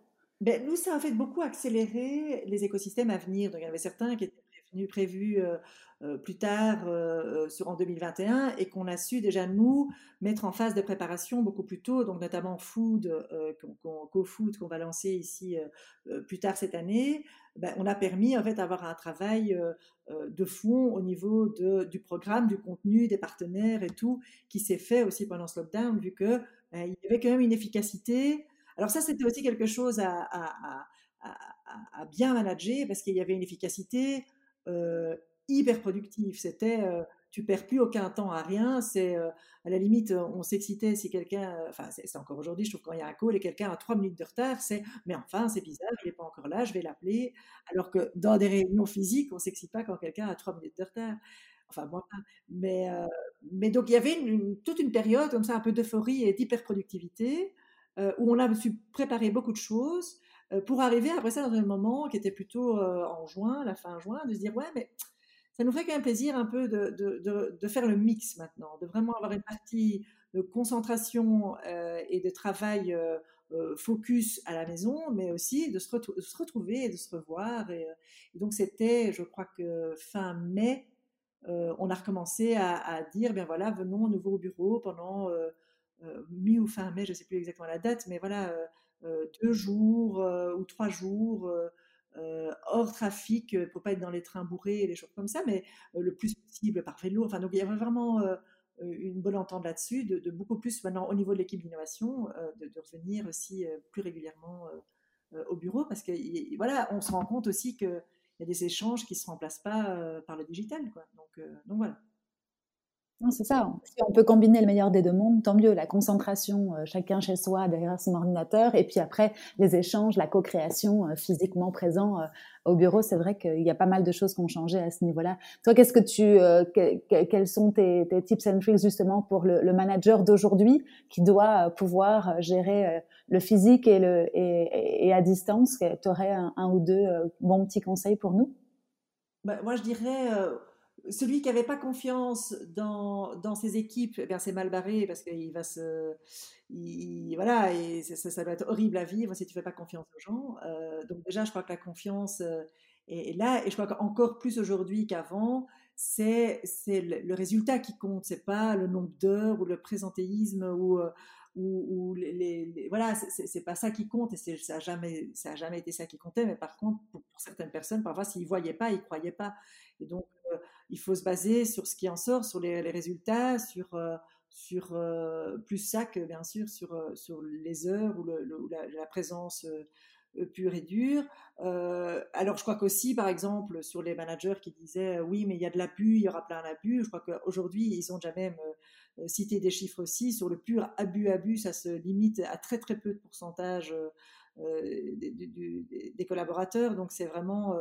Ben, nous, ça a fait beaucoup accélérer les écosystèmes à venir. Donc, il y en avait certains qui étaient prévus, prévus euh, euh, plus tard, euh, sur, en 2021, et qu'on a su déjà, nous, mettre en phase de préparation beaucoup plus tôt, donc notamment Food, Co-Food, qu'on va lancer ici plus tard cette année. Ben, on a permis, en fait, d'avoir un travail de fond au niveau de, du programme, du contenu, des partenaires et tout, qui s'est fait aussi pendant ce lockdown, vu qu'il ben, il y avait quand même une efficacité alors ça, c'était aussi quelque chose à, bien manager parce qu'il y avait une efficacité euh, hyper productive. C'était, euh, tu perds plus aucun temps à rien. C'est euh, à la limite, on s'excitait si quelqu'un, enfin c'est encore aujourd'hui, je trouve quand il y a un call et quelqu'un a trois minutes de retard, c'est mais enfin c'est bizarre, il n'est pas encore là, je vais l'appeler. Alors que dans des réunions physiques, on s'excite pas quand quelqu'un a trois minutes de retard. Enfin moi. Mais donc il y avait toute une période comme ça un peu d'euphorie et d'hyper productivité. Euh, où on a su préparer beaucoup de choses euh, pour arriver après ça dans un moment qui était plutôt euh, en juin, la fin juin, de se dire ouais mais ça nous fait quand même plaisir un peu de, faire le mix maintenant, de vraiment avoir une partie de concentration et de travail focus à la maison, mais aussi de se, retrouver et de se revoir. Et, donc c'était, je crois que fin mai, on a recommencé à, dire, bien voilà, venons à nouveau au bureau pendant euh, mi ou fin mai, je ne sais plus exactement la date, mais voilà, euh, euh, deux jours ou trois jours hors trafic pour pas être dans les trains bourrés et des choses comme ça, mais le plus possible par vélo. Enfin, donc il y avait vraiment une bonne entente là-dessus, de, beaucoup plus maintenant au niveau de l'équipe d'innovation, de, revenir aussi plus régulièrement au bureau, parce que voilà, on se rend compte aussi qu'il y a des échanges qui ne se remplacent pas par le digital. Quoi. Donc voilà. Non, c'est ça. Si on peut combiner le meilleur des deux mondes, tant mieux. La concentration, euh, chacun chez soi, derrière son ordinateur, et puis après les échanges, la co-création euh, physiquement présent euh, au bureau. C'est vrai qu'il y a pas mal de choses qui ont changé à ce niveau-là. Toi, qu'est-ce que tu, quels sont tes, tips and tricks justement pour le, manager d'aujourd'hui qui doit pouvoir gérer le physique et le et, à distance? Tu aurais un, ou deux bons petits conseils pour nous? Bah, Moi, je dirais celui qui n'avait pas confiance dans, dans ses équipes, eh c'est mal barré parce qu'il va se. voilà, et ça, doit être horrible à vivre si tu ne fais pas confiance aux gens. Euh, donc, déjà, je crois que la confiance euh, est, là, et je crois qu'encore plus aujourd'hui qu'avant, c'est le, résultat qui compte, c'est pas le nombre d'heures ou le présentéisme ou. Euh, ou, les, voilà, c'est pas ça qui compte et ça n'a jamais, a jamais été ça qui comptait. Mais par contre, pour, certaines personnes, parfois, s'ils voyaient pas, ils croyaient pas. Et donc, il faut se baser sur ce qui en sort, sur les, résultats, sur, euh, euh, plus ça que bien sûr sur, euh, sur les heures ou, la, présence pure et dure. alors je crois qu'aussi, par exemple, sur les managers qui disaient oui, mais il y a de l'abus, il y aura plein d'abus, je crois qu'aujourd'hui, ils ont déjà même cité des chiffres aussi. Sur le pur abus-abus, ça se limite à très très peu de pourcentage des, collaborateurs. Donc c'est vraiment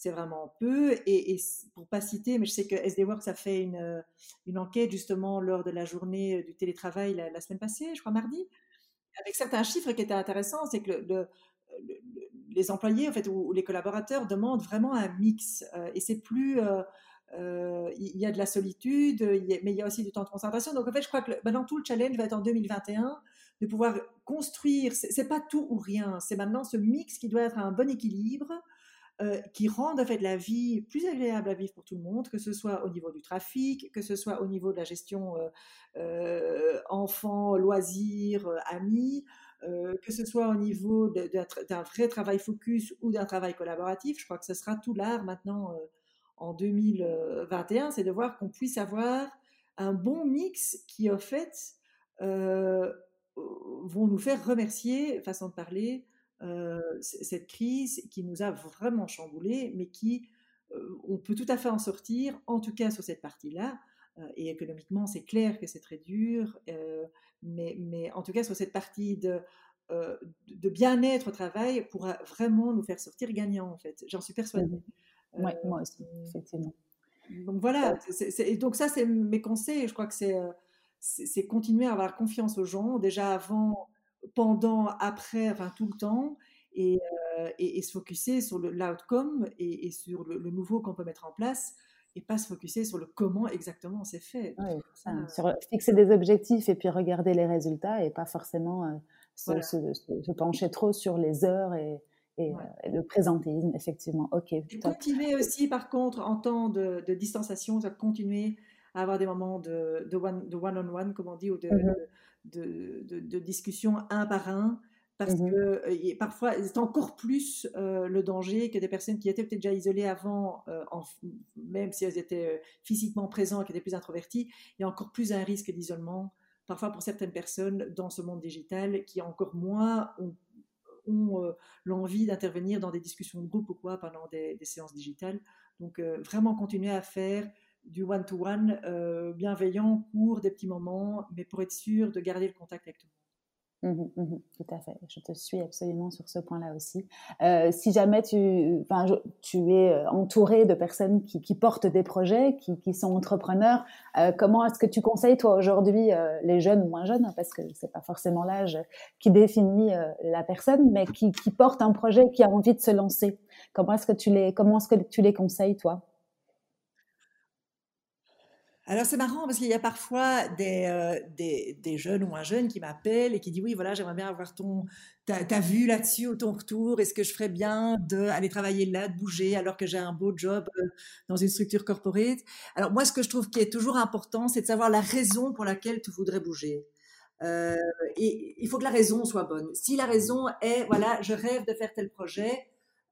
c'est vraiment peu. Et, et, pour pas citer, mais je sais que SD Works a fait une, une enquête justement lors de la journée du télétravail la, semaine passée, je crois mardi, avec certains chiffres qui étaient intéressants. C'est que le, les employés en fait ou, les collaborateurs demandent vraiment un mix. Euh, et c'est plus euh, euh, il y a de la solitude, mais il y a aussi du temps de concentration. Donc en fait, je crois que maintenant tout le challenge va être en 2021 de pouvoir construire. C'est pas tout ou rien. C'est maintenant ce mix qui doit être un bon équilibre euh, qui rendent en fait la vie plus agréable à vivre pour tout le monde, que ce soit au niveau du trafic, que ce soit au niveau de la gestion euh, euh, enfants, loisirs, amis, que ce soit au niveau d'un vrai travail focus ou d'un travail collaboratif. Je crois que ce sera tout l'art maintenant en 2021, c'est de voir qu'on puisse avoir un bon mix qui, en fait, vont nous faire remercier, façon de parler, cette crise qui nous a vraiment chamboulé, mais qui, on peut tout à fait en sortir, en tout cas sur cette partie-là. et économiquement, c'est clair que c'est très dur, mais, mais, en tout cas sur cette partie de, de bien-être au travail pourra vraiment nous faire sortir gagnants, en fait. J'en suis persuadée. Oui, moi aussi, effectivement. Donc voilà, et donc ça, c'est mes conseils. Je crois que c'est c'est continuer à avoir confiance aux gens, déjà avant, pendant, après, enfin tout le temps, et, et, se focuser sur l'outcome et, et, sur le, nouveau qu'on peut mettre en place, et pas se focuser sur le comment exactement c'est fait. sur fixer des objectifs et puis regarder les résultats, et pas forcément se, pencher trop sur les heures et, et, le présentéisme, effectivement. Ok. continuer aussi, par contre, en temps de, de distanciation, continuer à avoir des moments de, de, one, de one-on-one, comme on dit, ou de, mmh de, de, discussion un par un, parce mmh que parfois, c'est encore plus le danger que des personnes qui étaient peut-être déjà isolées avant, en, même si elles étaient physiquement présentes, qui étaient plus introverties, il y a encore plus un risque d'isolement, parfois pour certaines personnes dans ce monde digital, qui encore moins ont, ont l'envie d'intervenir dans des discussions de groupe ou quoi pendant des, des séances digitales. Donc, vraiment continuer à faire du one-to-one euh, bienveillant, court, des petits moments, mais pour être sûr de garder le contact avec tout. Mmh mmh tout à fait, je te suis absolument sur ce point-là aussi. Euh, si jamais tu, enfin, tu es euh, entouré de personnes qui, portent des projets, qui, sont entrepreneurs, comment est-ce que tu conseilles toi aujourd'hui les jeunes ou moins jeunes, parce que c'est pas forcément l'âge qui définit la personne, mais qui, qui porte un projet, qui a envie de se lancer? Comment est-ce que comment est-ce que tu les conseilles toi? Alors c'est marrant parce qu'il y a parfois des, euh, des, jeunes ou un jeune qui m'appelle et qui dit oui voilà j'aimerais bien avoir ton ta, vue là-dessus ou ton retour. Est-ce que je ferais bien d'aller travailler là de bouger alors que j'ai un beau job euh, dans une structure corporate? Alors moi ce que je trouve qui est toujours important c'est de savoir la raison pour laquelle tu voudrais bouger. Euh, et il faut que la raison soit bonne. Si la raison est voilà je rêve de faire tel projet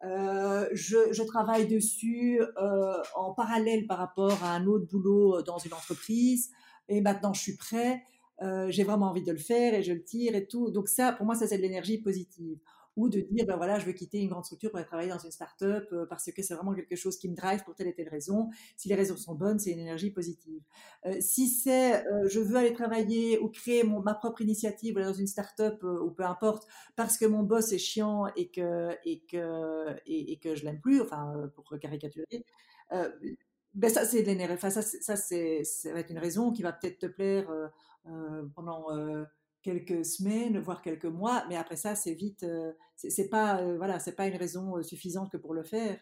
euh, je, travaille dessus euh, en parallèle par rapport à un autre boulot dans une entreprise. Et maintenant, je suis prêt. Euh, j'ai vraiment envie de le faire et je le tire et tout. Donc ça, pour moi, ça c'est de l'énergie positive ou de dire, ben voilà, je veux quitter une grande structure pour aller travailler dans une start-up euh, parce que c'est vraiment quelque chose qui me drive pour telle et telle raison. Si les raisons sont bonnes, c'est une énergie positive. Euh, si c'est, euh, je veux aller travailler ou créer ma propre initiative dans une start-up ou peu importe, parce que mon boss est chiant et que, et que, et, que je l'aime plus, enfin, pour caricaturer, ben ça c'est de l'énergie. Enfin, ça, ça, c'est, ça va être une raison qui va peut-être te plaire pendant quelques semaines, voire quelques mois, mais après ça, c'est vite, euh, c'est pas, euh, voilà, c'est pas une raison euh, suffisante que pour le faire.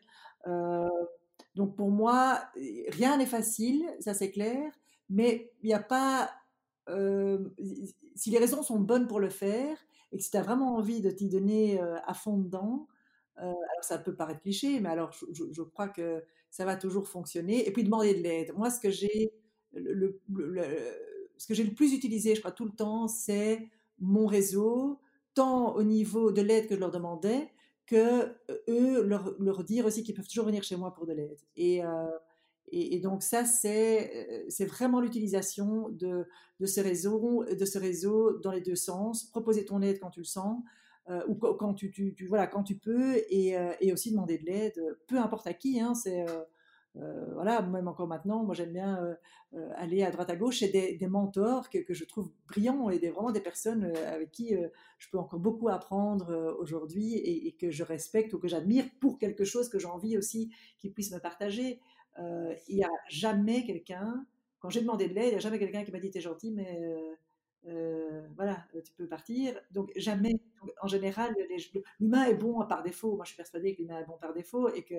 donc pour moi, rien n'est facile, ça c'est clair, mais il n'y a pas, si les raisons sont bonnes pour le faire et que si tu as vraiment envie de t'y donner à fond dedans, alors ça peut paraître cliché, mais alors je, je, crois que ça va toujours fonctionner. Et puis demander de l'aide. Moi, ce que j'ai le, le ce que j'ai le plus utilisé, je crois, tout le temps, c'est mon réseau, tant au niveau de l'aide que je leur demandais, que euh, eux leur, dire aussi qu'ils peuvent toujours venir chez moi pour de l'aide. Et, euh, donc ça, c'est euh, vraiment l'utilisation de, ce réseau, de ce réseau dans les deux sens. Proposer ton aide quand tu le sens. ou quand tu, voilà quand tu peux et, aussi demander de l'aide peu importe à qui hein, euh, voilà, même encore maintenant, moi j'aime bien euh, euh, aller à droite à gauche et des, mentors que, que, je trouve brillants et des, vraiment des personnes avec qui je peux encore beaucoup apprendre aujourd'hui et, que je respecte ou que j'admire pour quelque chose que j'ai envie aussi qu'ils puissent me partager. il n'y a jamais quelqu'un, quand j'ai demandé de l'aide, il n'y a jamais quelqu'un qui m'a dit t'es gentil, mais euh, voilà, euh, tu peux partir. Donc jamais, en général, l'humain est bon par défaut. Moi, je suis persuadée que l'humain est bon par défaut et que,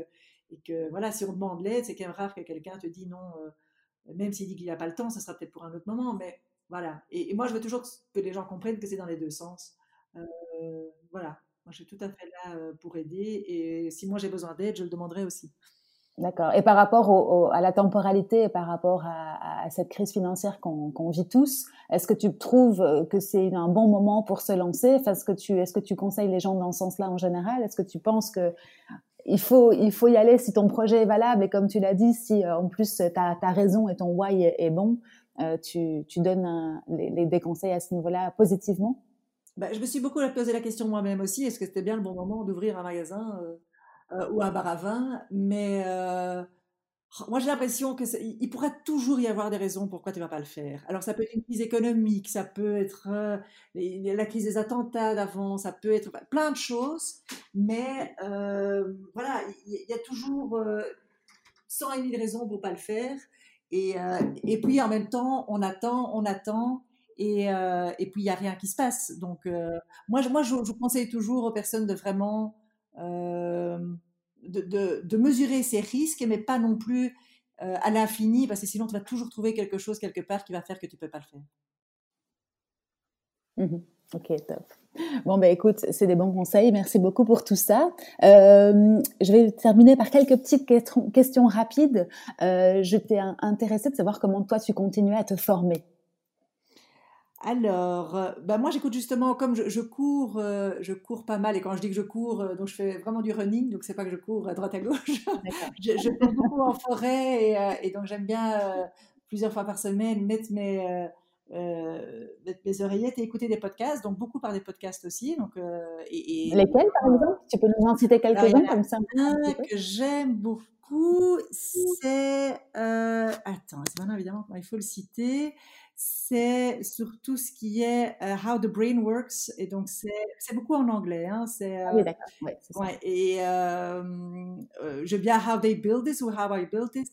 et que voilà, si on demande l'aide, c'est quand même rare que quelqu'un te dise non, euh, même s'il dit qu'il n'a pas le temps, ce sera peut-être pour un autre moment. Mais voilà. Et, moi, je veux toujours que les gens comprennent que c'est dans les deux sens. voilà. Moi, je suis tout à fait là pour aider. Et si moi j'ai besoin d'aide, je le demanderai aussi. D'accord. Et par rapport à la temporalité et par rapport à, cette crise financière qu'on vit tous, est-ce que tu trouves euh, que c'est un bon moment pour se lancer? Est-ce que, tu, est que tu conseilles les gens dans ce sens-là en général? Est-ce que tu penses que il faut, il faut y aller si ton projet est valable? Et comme tu l'as dit, si euh, en plus ta, ta raison et ton why est, bon, euh, tu, tu donnes des conseils à ce niveau-là positivement? Bah, je me suis beaucoup posé la question moi-même aussi, est-ce que c'était bien le bon moment d'ouvrir un magasin ou un bar à vin Mais moi, j'ai l'impression que il pourrait toujours y avoir des raisons pourquoi tu vas pas le faire. Alors, ça peut être une crise économique, ça peut être euh, la crise des attentats d'avant, ça peut être plein de choses, mais euh, voilà, il y, a toujours euh, 100 et mille raisons pour pas le faire. Et, euh, et puis, en même temps, on attend, on attend, et, euh, et puis il y a rien qui se passe. Donc, moi, moi, je, conseille toujours aux personnes de vraiment de, mesurer ses risques, mais pas non plus euh, à l'infini, parce que sinon tu vas toujours trouver quelque chose quelque part qui va faire que tu ne peux pas le faire. Mmh ok, top. Bon, ben écoute, c'est des bons conseils. Merci beaucoup pour tout ça. Euh, je vais terminer par quelques petites questions, rapides. Euh, je t'ai intéressée de savoir comment toi tu continuais à te former. Alors, bah moi j'écoute justement, comme je, cours, euh, je cours pas mal, et quand je dis que je cours, euh, donc je fais vraiment du running, donc c'est pas que je cours à droite à gauche. je, je cours beaucoup en forêt, et, et donc j'aime bien plusieurs fois par semaine mettre mes, mettre mes oreillettes et écouter des podcasts, donc beaucoup par des podcasts aussi. Donc, et, Lesquels par exemple? Tu peux nous en citer quelques-uns comme ça Un que j'aime beaucoup, c'est... attends, c'est maintenant évidemment, il faut le citer c'est sur tout ce qui est euh, How the Brain Works. Et donc, c'est beaucoup en anglais. Hein, c'est, ah oui, d'accord. Ouais, ouais, et euh, euh, j'aime bien How They Build This ou How I Built This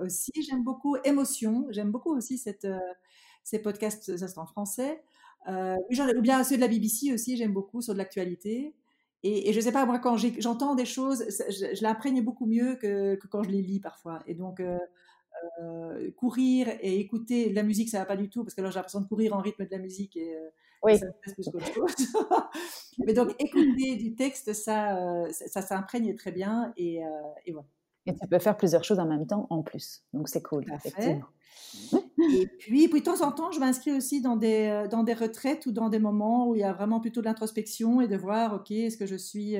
aussi. J'aime beaucoup Émotion. J'aime beaucoup aussi cette, ces podcasts, ça c'est en français. ou bien ceux de la BBC aussi, j'aime beaucoup sur de l'actualité. Et, et, je sais pas, moi, quand j'entends des choses, je, je l'imprègne beaucoup mieux que, que, quand je les lis parfois. Et donc, euh, courir et écouter de la musique, ça va pas du tout, parce que là j'ai l'impression de courir en rythme de la musique et euh, ça me plus qu'autre chose. Mais donc écouter du texte, ça, euh, ça, s'imprègne très bien et, et, voilà. Et tu peux faire plusieurs choses en même temps en plus, donc c'est cool, effectivement. Et puis, puis, de temps en temps, je m'inscris aussi dans des, dans des retraites ou dans des moments où il y a vraiment plutôt de l'introspection et de voir, OK, est-ce que je suis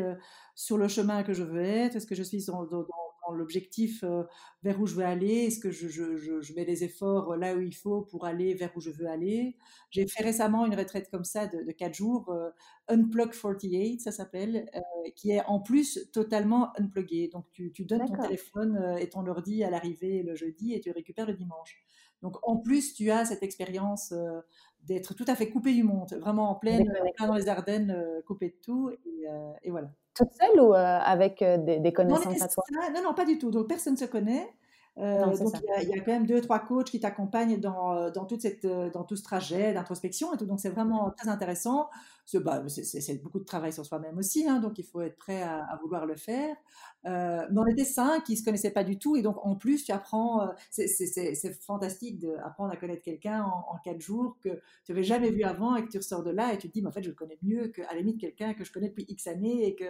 sur le chemin que je veux être? Est-ce que je suis dans, dans, l'objectif euh, vers où je veux aller Est-ce que je, je, je, mets les efforts là où il faut pour aller vers où je veux aller J'ai fait récemment une retraite comme ça de, de 4 jours, euh, Unplug 48, ça s'appelle, euh, qui est en plus totalement unplugué. Donc tu, tu donnes ton téléphone et ton ordi à l'arrivée le jeudi et tu récupères le dimanche. Donc en plus, tu as cette expérience d'être tout à fait coupé du monde, vraiment en pleine, dans les Ardennes, coupé de tout. Et, et voilà toute seule ou euh, avec euh, des, connaissances à toi? Non, non, pas du tout. Donc personne ne se connaît. Euh, donc il y, a quand même deux, trois coachs qui t'accompagnent dans, dans, toute cette, dans tout ce trajet d'introspection et tout. Donc c'est vraiment très intéressant. Bah, c'est beaucoup de travail sur soi-même aussi, hein, donc il faut être prêt à, vouloir le faire. Euh, mais on était cinq qui ne se connaissaient pas du tout et donc en plus tu apprends, c'est fantastique d'apprendre à connaître quelqu'un en, quatre jours que tu n'avais jamais vu avant et que tu ressors de là et tu te dis mais en fait je le connais mieux qu'à la limite quelqu'un que je connais depuis X années et que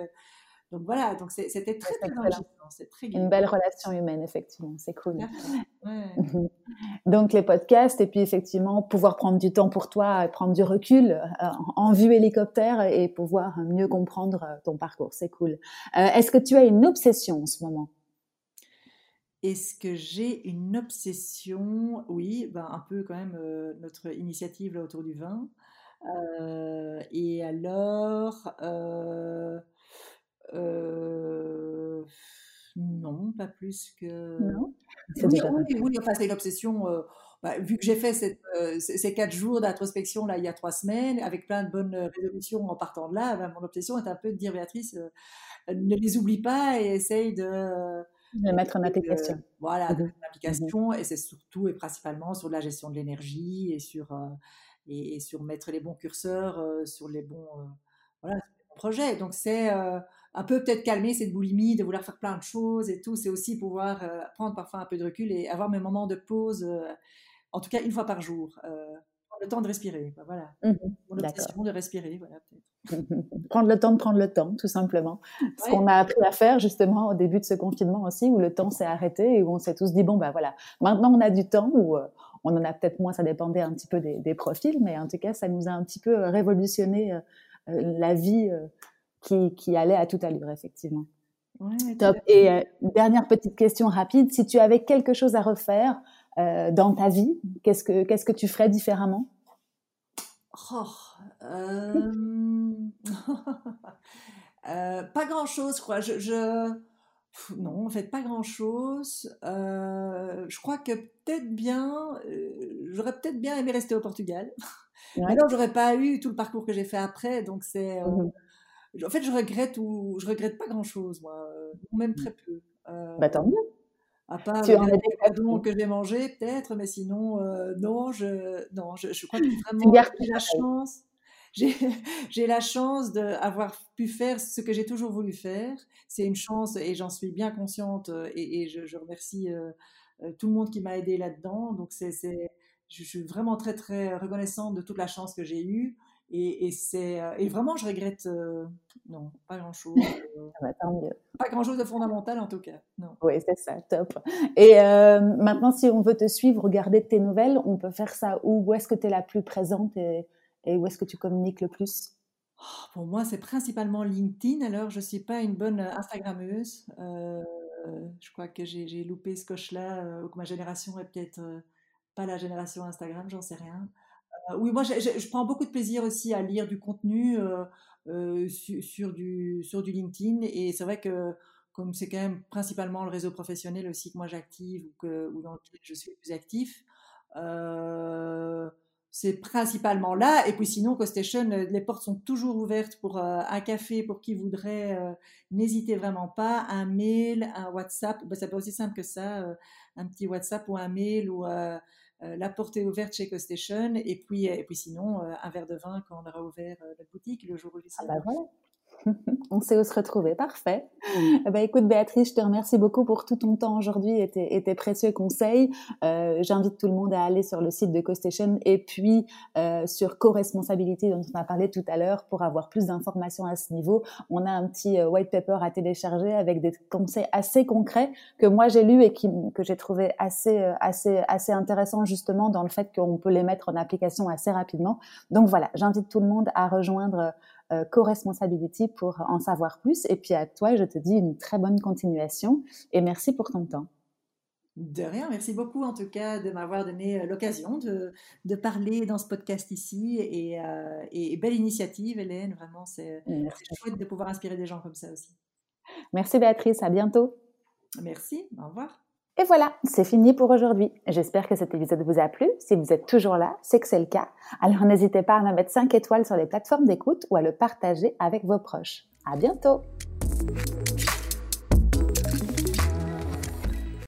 donc voilà, donc c'était très, très enrichissant. Très Une belle relation humaine, effectivement, c'est cool. donc les podcasts, et puis effectivement, pouvoir prendre du temps pour toi, et prendre du recul euh, en vue hélicoptère et pouvoir mieux comprendre euh, ton parcours, c'est cool. Euh, est-ce que tu as une obsession en ce moment? Est-ce que j'ai une obsession? Oui, ben un peu quand même notre initiative là, autour du vin. et alors, euh, non, pas plus que. Non? Oui, oui, oui, enfin, c'est une obsession. Euh, bah, vu que j'ai fait cette, euh, ces quatre jours d'introspection là il y a trois semaines, avec plein de bonnes résolutions en partant de là, bah, mon obsession est un peu de dire Béatrice, ne les oublie pas et essaye de. De mettre en application. voilà, de mettre en mmh application. Et c'est surtout et principalement sur la gestion de l'énergie et sur, et, sur mettre les bons curseurs sur les bons, voilà, sur les bons projets. Donc c'est un peu peut-être calmer cette boulimie de vouloir faire plein de choses et tout. C'est aussi pouvoir euh, prendre parfois un peu de recul et avoir mes moments de pause, euh, en tout cas une fois par jour. Euh, prendre le temps de respirer. voilà. Mmh Mon obsession de respirer. Voilà, prendre le temps de prendre le temps, tout simplement. Ce qu'on a appris à faire justement au début de ce confinement aussi, où le temps s'est arrêté et où on s'est tous dit bon ben voilà, maintenant on a du temps ou on en a peut-être moins, ça dépendait un petit peu des, des, profils, mais en tout cas ça nous a un petit peu révolutionné la vie qui, qui allait à toute allure, effectivement. Top. Et euh, dernière petite question rapide, si tu avais quelque chose à refaire euh, dans ta vie, qu'est-ce que qu'est-ce que tu ferais différemment? Oh, euh, pas grand-chose, je crois. Je, Non, en fait, pas grand-chose. Je crois que peut-être bien, j'aurais peut-être bien aimé rester au Portugal. Mais non, j'aurais pas eu tout le parcours que j'ai fait après. Donc c'est, mmh en fait, je regrette ou je regrette pas grand-chose, moi, même mmh. très peu. bah tant mieux. À part tu les cadeaux que j'ai mangé, peut-être, mais sinon, euh, non, je, non je, je crois que vraiment j'ai la chance. J'ai la chance d'avoir pu faire ce que j'ai toujours voulu faire. C'est une chance et j'en suis bien consciente euh, et, et je, je, remercie euh, tout le monde qui m'a aidé là-dedans. Donc, c'est, je suis vraiment très, très reconnaissante de toute la chance que j'ai eue. Et, c'est, euh, et vraiment, je regrette, euh, non, pas grand-chose. Euh, ah bah, pas grand-chose de fondamental en tout cas. Non. Oui, c'est ça, top. Et maintenant, si on veut te suivre, regarder tes nouvelles, on peut faire ça où? Où est-ce que tu es la plus présente et, et où est-ce que tu communiques le plus? Oh, Pour moi, c'est principalement LinkedIn. Alors, je ne suis pas une bonne Instagrammeuse. je crois que j'ai, loupé ce coche-là, ou que ma génération est peut-être pas la génération Instagram, j'en sais rien. Euh, oui, moi, je, prends beaucoup de plaisir aussi à lire du contenu euh, euh, sur, du, LinkedIn. Et c'est vrai que comme c'est quand même principalement le réseau professionnel aussi que moi j'active ou, dans lequel je suis plus actif, c'est principalement là. Et puis sinon, CoStation, les portes sont toujours ouvertes pour un café pour qui voudrait. N'hésitez vraiment pas. Un mail, un WhatsApp, ben, ça peut aussi simple que ça. un petit WhatsApp ou un mail ou la porte est ouverte chez CoStation et puis, et puis sinon euh, un verre de vin quand on aura ouvert euh, la boutique le jour où ah bah voilà. On sait où se retrouver, parfait. Ben, écoute Béatrice, je te remercie beaucoup pour tout ton temps aujourd'hui et tes, précieux conseils. Euh, J'invite tout le monde à aller sur le site de CoStation et puis euh, sur co-responsabilité dont on a parlé tout à l'heure pour avoir plus d'informations à ce niveau. On a un petit euh, white paper à télécharger avec des conseils assez concrets que moi j'ai lu et qui, que j'ai trouvé assez euh, assez assez intéressant justement dans le fait qu'on peut les mettre en application assez rapidement. Donc voilà, j'invite tout le monde à rejoindre euh, co-responsability pour en savoir plus. Et puis à toi, je te dis une très bonne continuation et merci pour ton temps. De rien, merci beaucoup en tout cas de m'avoir donné euh, l'occasion de, de, parler dans ce podcast ici et, euh, et belle initiative Hélène, vraiment c'est chouette de pouvoir inspirer des gens comme ça aussi. Merci Béatrice, à bientôt. Merci, au revoir. Et voilà, c'est fini pour aujourd'hui. J'espère que cet épisode vous a plu. Si vous êtes toujours là, c'est que c'est le cas. Alors n'hésitez pas à me mettre 5 étoiles sur les plateformes d'écoute ou à le partager avec vos proches. À bientôt!